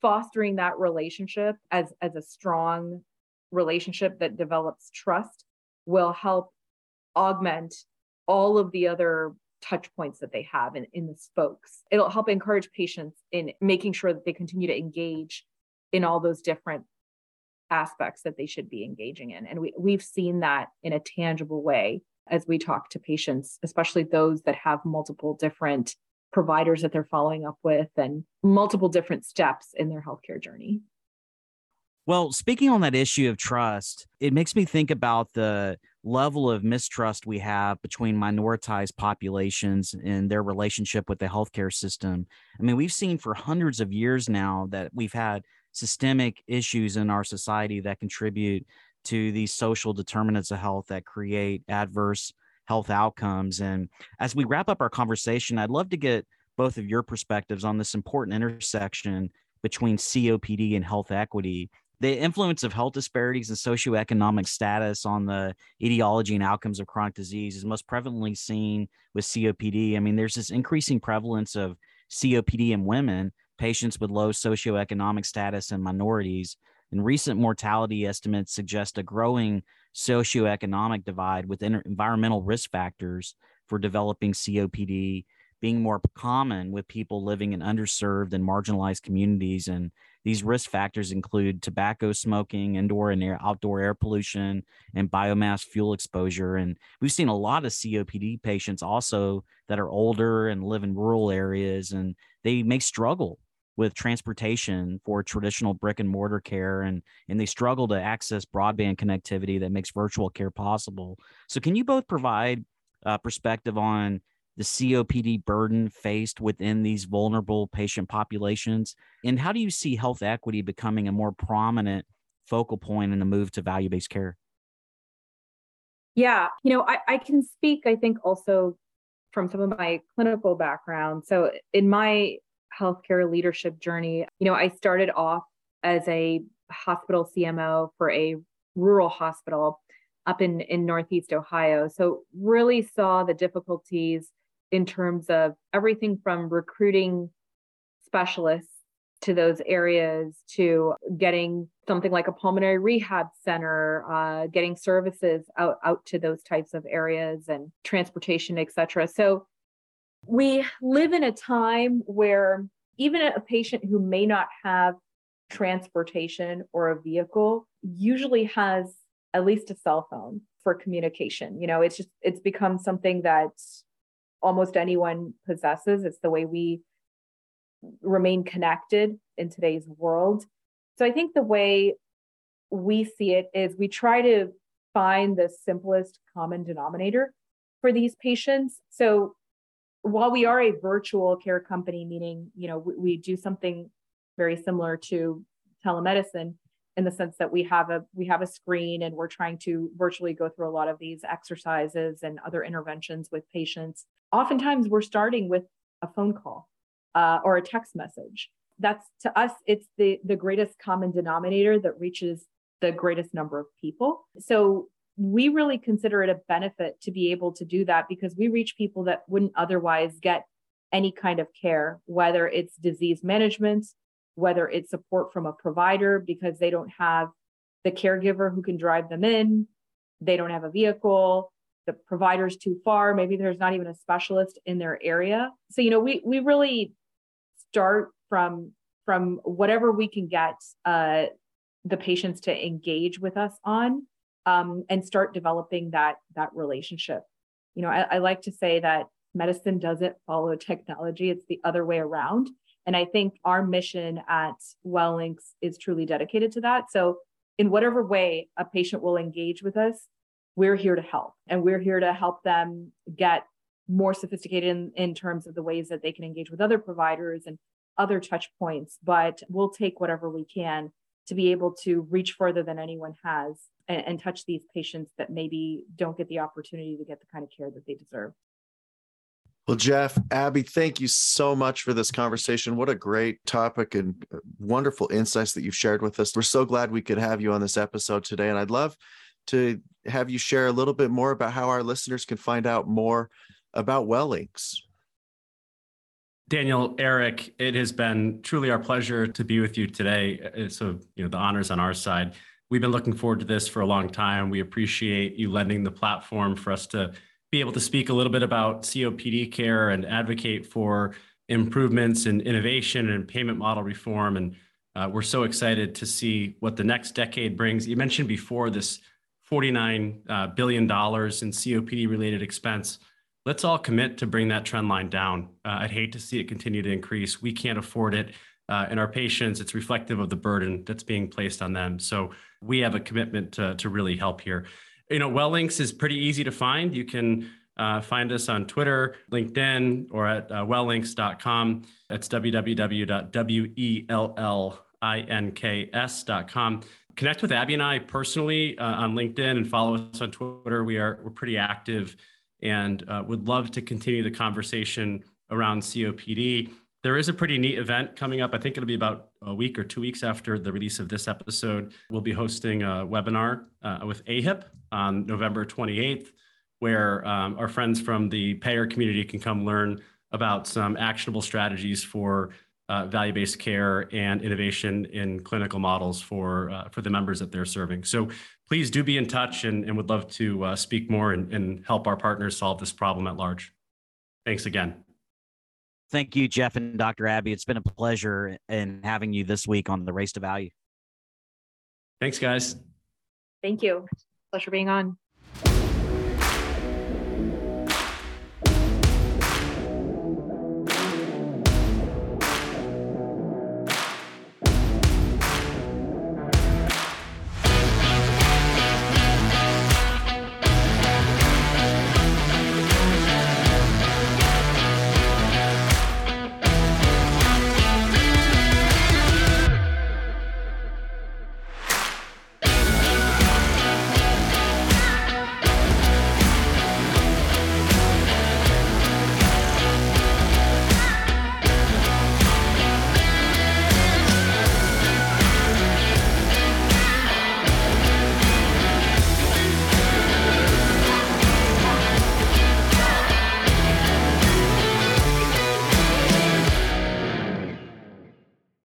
fostering that relationship as as a strong relationship that develops trust will help augment all of the other touch points that they have in, in the spokes. It'll help encourage patients in making sure that they continue to engage in all those different aspects that they should be engaging in. And we, we've seen that in a tangible way as we talk to patients, especially those that have multiple different providers that they're following up with and multiple different steps in their healthcare journey. Well, speaking on that issue of trust, it makes me think about the level of mistrust we have between minoritized populations and their relationship with the healthcare system. I mean, we've seen for hundreds of years now that we've had systemic issues in our society that contribute to these social determinants of health that create adverse health outcomes. And as we wrap up our conversation, I'd love to get both of your perspectives on this important intersection between COPD and health equity. The influence of health disparities and socioeconomic status on the etiology and outcomes of chronic disease is most prevalently seen with COPD. I mean, there's this increasing prevalence of COPD in women, patients with low socioeconomic status, and minorities. And recent mortality estimates suggest a growing socioeconomic divide with environmental risk factors for developing COPD being more common with people living in underserved and marginalized communities. And these risk factors include tobacco smoking, indoor and air, outdoor air pollution, and biomass fuel exposure. And we've seen a lot of COPD patients also that are older and live in rural areas, and they may struggle with transportation for traditional brick and mortar care and and they struggle to access broadband connectivity that makes virtual care possible. So can you both provide a perspective on the COPD burden faced within these vulnerable patient populations? And how do you see health equity becoming a more prominent focal point in the move to value-based care? Yeah you know I, I can speak i think also from some of my clinical background. So, in my healthcare leadership journey, you know, I started off as a hospital CMO for a rural hospital up in, in Northeast Ohio. So, really saw the difficulties in terms of everything from recruiting specialists to those areas to getting something like a pulmonary rehab center uh, getting services out, out to those types of areas and transportation et cetera so we live in a time where even a patient who may not have transportation or a vehicle usually has at least a cell phone for communication. You know it's just it's become something that almost anyone possesses. It's the way we remain connected in today's world. So i think the way we see it is we try to find the simplest common denominator for these patients. So while we are a virtual care company, meaning you know we, we, do something very similar to telemedicine in the sense that we have a we have a screen and we're trying to virtually go through a lot of these exercises and other interventions with patients. Oftentimes, we're starting with a phone call uh, or a text message. That's to us, it's the the greatest common denominator that reaches the greatest number of people. So we really consider it a benefit to be able to do that because we reach people that wouldn't otherwise get any kind of care, whether it's disease management, whether it's support from a provider because they don't have the caregiver who can drive them in, they don't have a vehicle, the provider's too far, maybe there's not even a specialist in their area. So, you know, we we really start from from whatever we can get uh, the patients to engage with us on um, and start developing that that relationship. You know, I, I like to say that medicine doesn't follow technology; it's the other way around. And I think our mission at Wellinks is truly dedicated to that. So, in whatever way a patient will engage with us, we're here to help, and we're here to help them get more sophisticated in, in terms of the ways that they can engage with other providers and other touch points. But we'll take whatever we can to be able to reach further than anyone has and, and touch these patients that maybe don't get the opportunity to get the kind of care that they deserve. Well, Geoff, Abi, thank you so much for this conversation. What a great topic and uh, wonderful insights that you've shared with us. We're so glad we could have you on this episode today. And I'd love to have you share a little bit more about how our listeners can find out more about Wellinks. Daniel, Eric, it has been truly our pleasure to be with you today. Uh, so, you know, the honors on our side. We've been looking forward to this for a long time. We appreciate you lending the platform for us to be able to speak a little bit about COPD care and advocate for improvements in innovation and payment model reform. And uh, we're so excited to see what the next decade brings. You mentioned before this $49 uh, in COPD related expense. Let's all commit to bring that trend line down. Uh, I'd hate to see it continue to increase. We can't afford it. Uh, and our patients, it's reflective of the burden that's being placed on them. So we have a commitment to, to really help here. You know, Wellinks is pretty easy to find. You can uh, find us on Twitter, LinkedIn, or at uh, wellinks.com. That's www.wellinks.com. Connect with Abi and I personally uh, on LinkedIn and follow us on Twitter. We are we're pretty active and uh, would love to continue the conversation around COPD there is a pretty neat event coming up. I think it'll be about a week or two weeks after the release of this episode. We'll be hosting a webinar uh, with AHIP on November 28th, where um, our friends from the payer community can come learn about some actionable strategies for uh, value-based care and innovation in clinical models for uh, for the members that they're serving. So please do be in touch and, and would love to uh, speak more and, and help our partners solve this problem at large. Thanks again. Thank you, Geoff and Dr. Abi. It's been a pleasure in having you this week on the Race to Value. Thanks, guys. Thank you. Pleasure being on.